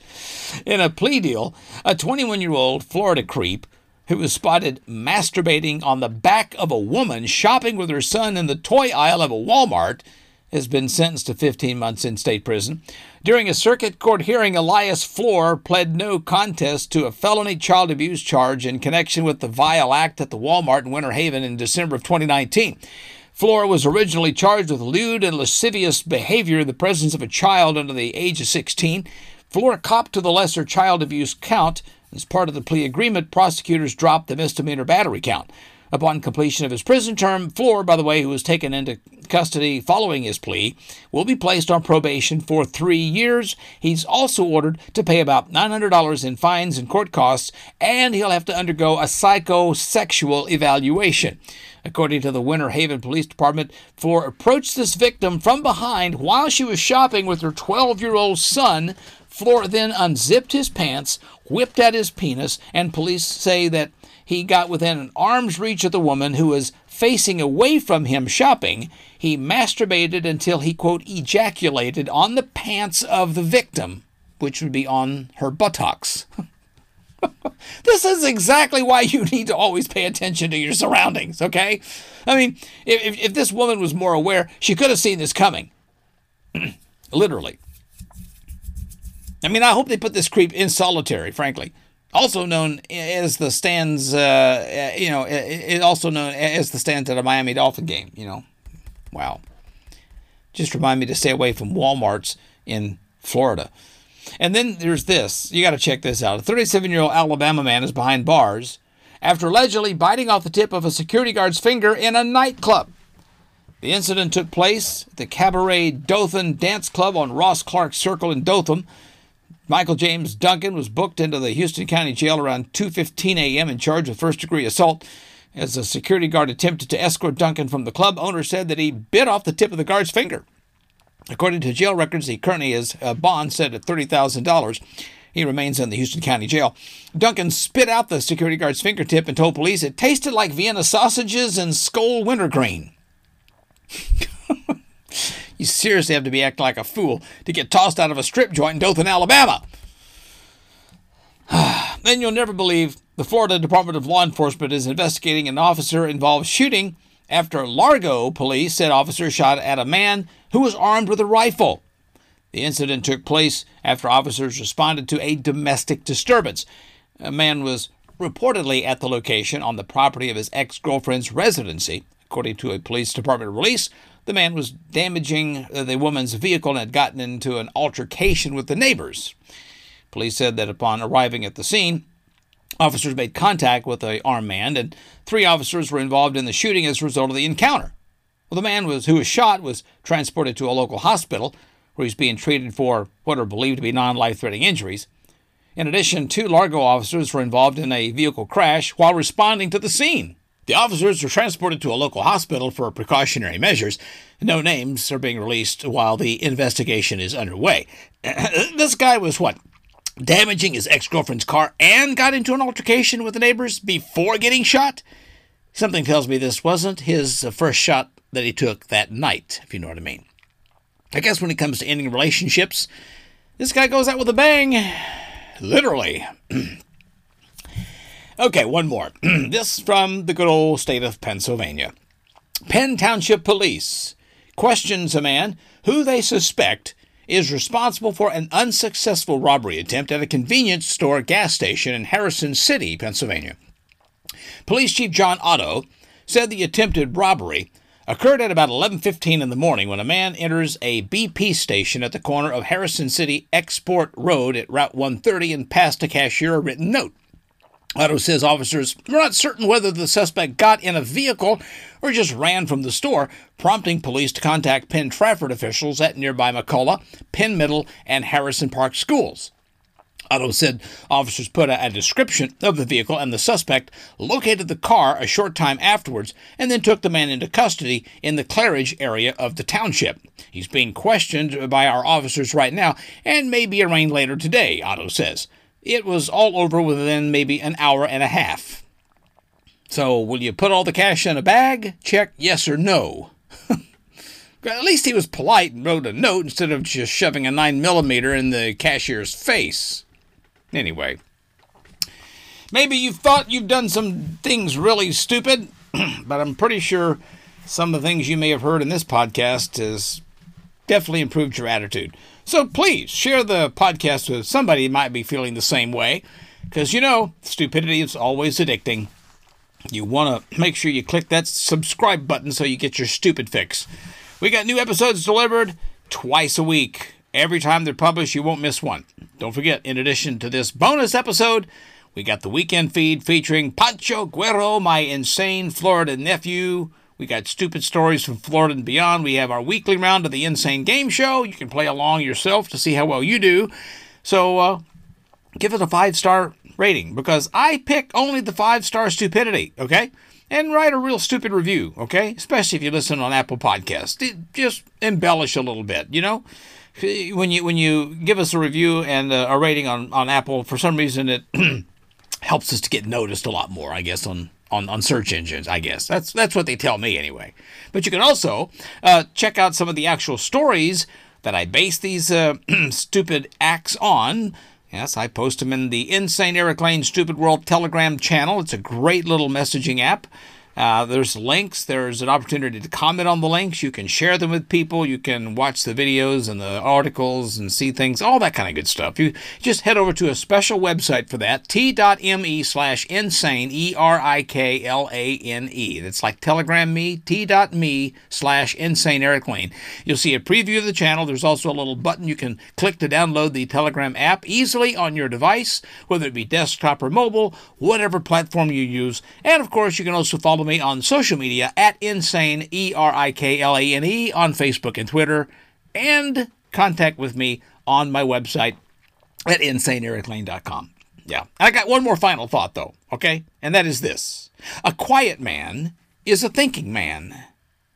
In a plea deal, a 21 year old Florida creep who was spotted masturbating on the back of a woman shopping with her son in the toy aisle of a Walmart has been sentenced to 15 months in state prison. During a circuit court hearing, Elias Floor pled no contest to a felony child abuse charge in connection with the vile act at the Walmart in Winter Haven in December of 2019. Floor was originally charged with lewd and lascivious behavior in the presence of a child under the age of 16. Floor copped to the lesser child abuse count. As part of the plea agreement, prosecutors dropped the misdemeanor battery count. Upon completion of his prison term, Floor, by the way, who was taken into custody following his plea, will be placed on probation for three years. He's also ordered to pay about $900 in fines and court costs, and he'll have to undergo a psychosexual evaluation. According to the Winter Haven Police Department, Floor approached this victim from behind while she was shopping with her 12 year old son. Floor then unzipped his pants, whipped at his penis, and police say that he got within an arm's reach of the woman who was facing away from him shopping. He masturbated until he, quote, ejaculated on the pants of the victim, which would be on her buttocks. this is exactly why you need to always pay attention to your surroundings, okay? I mean, if, if this woman was more aware, she could have seen this coming. Literally. I mean, I hope they put this creep in solitary, frankly. Also known as the stands, uh, uh, you know, it also known as the stands at a Miami Dolphin game, you know. Wow. Just remind me to stay away from Walmarts in Florida. And then there's this. You got to check this out. A 37 year old Alabama man is behind bars after allegedly biting off the tip of a security guard's finger in a nightclub. The incident took place at the Cabaret Dothan Dance Club on Ross Clark Circle in Dothan. Michael James Duncan was booked into the Houston County Jail around 2:15 a.m. in charge of first-degree assault. As a security guard attempted to escort Duncan from the club, owner said that he bit off the tip of the guard's finger. According to jail records, he currently has a uh, bond set at $30,000. He remains in the Houston County Jail. Duncan spit out the security guard's fingertip and told police it tasted like Vienna sausages and Skoal wintergreen. you seriously have to be acting like a fool to get tossed out of a strip joint in Dothan, Alabama. then you'll never believe the Florida Department of Law Enforcement is investigating an officer involved shooting after Largo police said officers shot at a man who was armed with a rifle. The incident took place after officers responded to a domestic disturbance. A man was reportedly at the location on the property of his ex girlfriend's residency. According to a police department release, the man was damaging the woman's vehicle and had gotten into an altercation with the neighbors. Police said that upon arriving at the scene, officers made contact with a armed man, and three officers were involved in the shooting as a result of the encounter. Well, the man was who was shot was transported to a local hospital where he's being treated for what are believed to be non-life-threatening injuries. In addition, two Largo officers were involved in a vehicle crash while responding to the scene. The officers were transported to a local hospital for precautionary measures. No names are being released while the investigation is underway. this guy was what? Damaging his ex girlfriend's car and got into an altercation with the neighbors before getting shot? Something tells me this wasn't his uh, first shot that he took that night, if you know what I mean. I guess when it comes to ending relationships, this guy goes out with a bang. Literally. okay, one more. this from the good old state of Pennsylvania. Penn Township Police questions a man who they suspect is responsible for an unsuccessful robbery attempt at a convenience store gas station in Harrison City, Pennsylvania. Police Chief John Otto said the attempted robbery occurred at about 11:15 in the morning when a man enters a BP station at the corner of Harrison City Export Road at Route 130 and passed a cashier a written note. Otto says officers were not certain whether the suspect got in a vehicle or just ran from the store, prompting police to contact Penn Trafford officials at nearby McCullough, Penn Middle, and Harrison Park schools. Otto said officers put a, a, description of the vehicle and the suspect located the car a short time afterwards and then took the man into custody in the Claridge area of the township. He's being questioned by our officers right now and may be arraigned later today, Otto says. It was all over within maybe an hour and a half. So, will you put all the cash in a bag? Check yes or no. At least he was polite and wrote a note instead of just shoving a 9 millimeter in the cashier's face. Anyway, maybe you've thought you've done some things really stupid, but I'm pretty sure some of the things you may have heard in this podcast has definitely improved your attitude. So please share the podcast with somebody who might be feeling the same way, because you know, stupidity is always addicting. You want to make sure you click that subscribe button so you get your stupid fix. We got new episodes delivered twice a week. Every time they're published, you won't miss one. Don't forget, in addition to this bonus episode, we got the weekend feed featuring Pancho Guerrero, my insane Florida nephew. We got stupid stories from Florida and beyond. We have our weekly round of the Insane Game Show. You can play along yourself to see how well you do. So uh, give it a five star rating because I pick only the five star stupidity, okay? And write a real stupid review, okay? Especially if you listen on Apple Podcasts. Just embellish a little bit, you know? when you when you give us a review and a, a rating on, on Apple, for some reason it helps us to get noticed a lot more. I guess on, on on search engines. I guess that's that's what they tell me anyway. But you can also uh, check out some of the actual stories that I base these uh, stupid acts on. Yes, I post them in the Insane Erik Lane Stupid World Telegram channel. It's a great little messaging app. Uh, there's links. There's an opportunity to comment on the links. You can share them with people. You can watch the videos and the articles and see things, all that kind of good stuff. You just head over to a special website for that, t.me slash insane, E R I K L A N E. That's like Telegram me, t.me slash insane Erik Lane. You'll see a preview of the channel. There's also a little button you can click to download the Telegram app easily on your device, whether it be desktop or mobile, whatever platform you use. And of course, you can also follow me on social media at Insane, E R I K L A N E, on Facebook and Twitter, and contact with me on my website at insaneeriklane.com. Yeah. I got one more final thought, though, okay? And that is this A quiet man is a thinking man,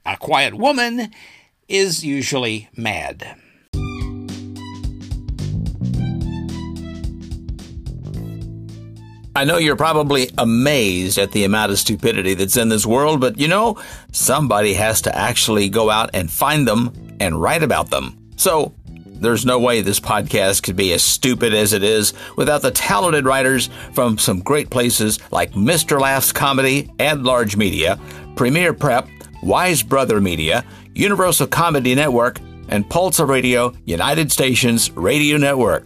a quiet woman is usually mad. I know you're probably amazed at the amount of stupidity that's in this world, but you know, somebody has to actually go out and find them and write about them. So, there's no way this podcast could be as stupid as it is without the talented writers from some great places like Mr. Laughs Comedy and Large Media, Premier Prep, Wise Brother Media, Universal Comedy Network, and Pulsar Radio, United Stations Radio Network.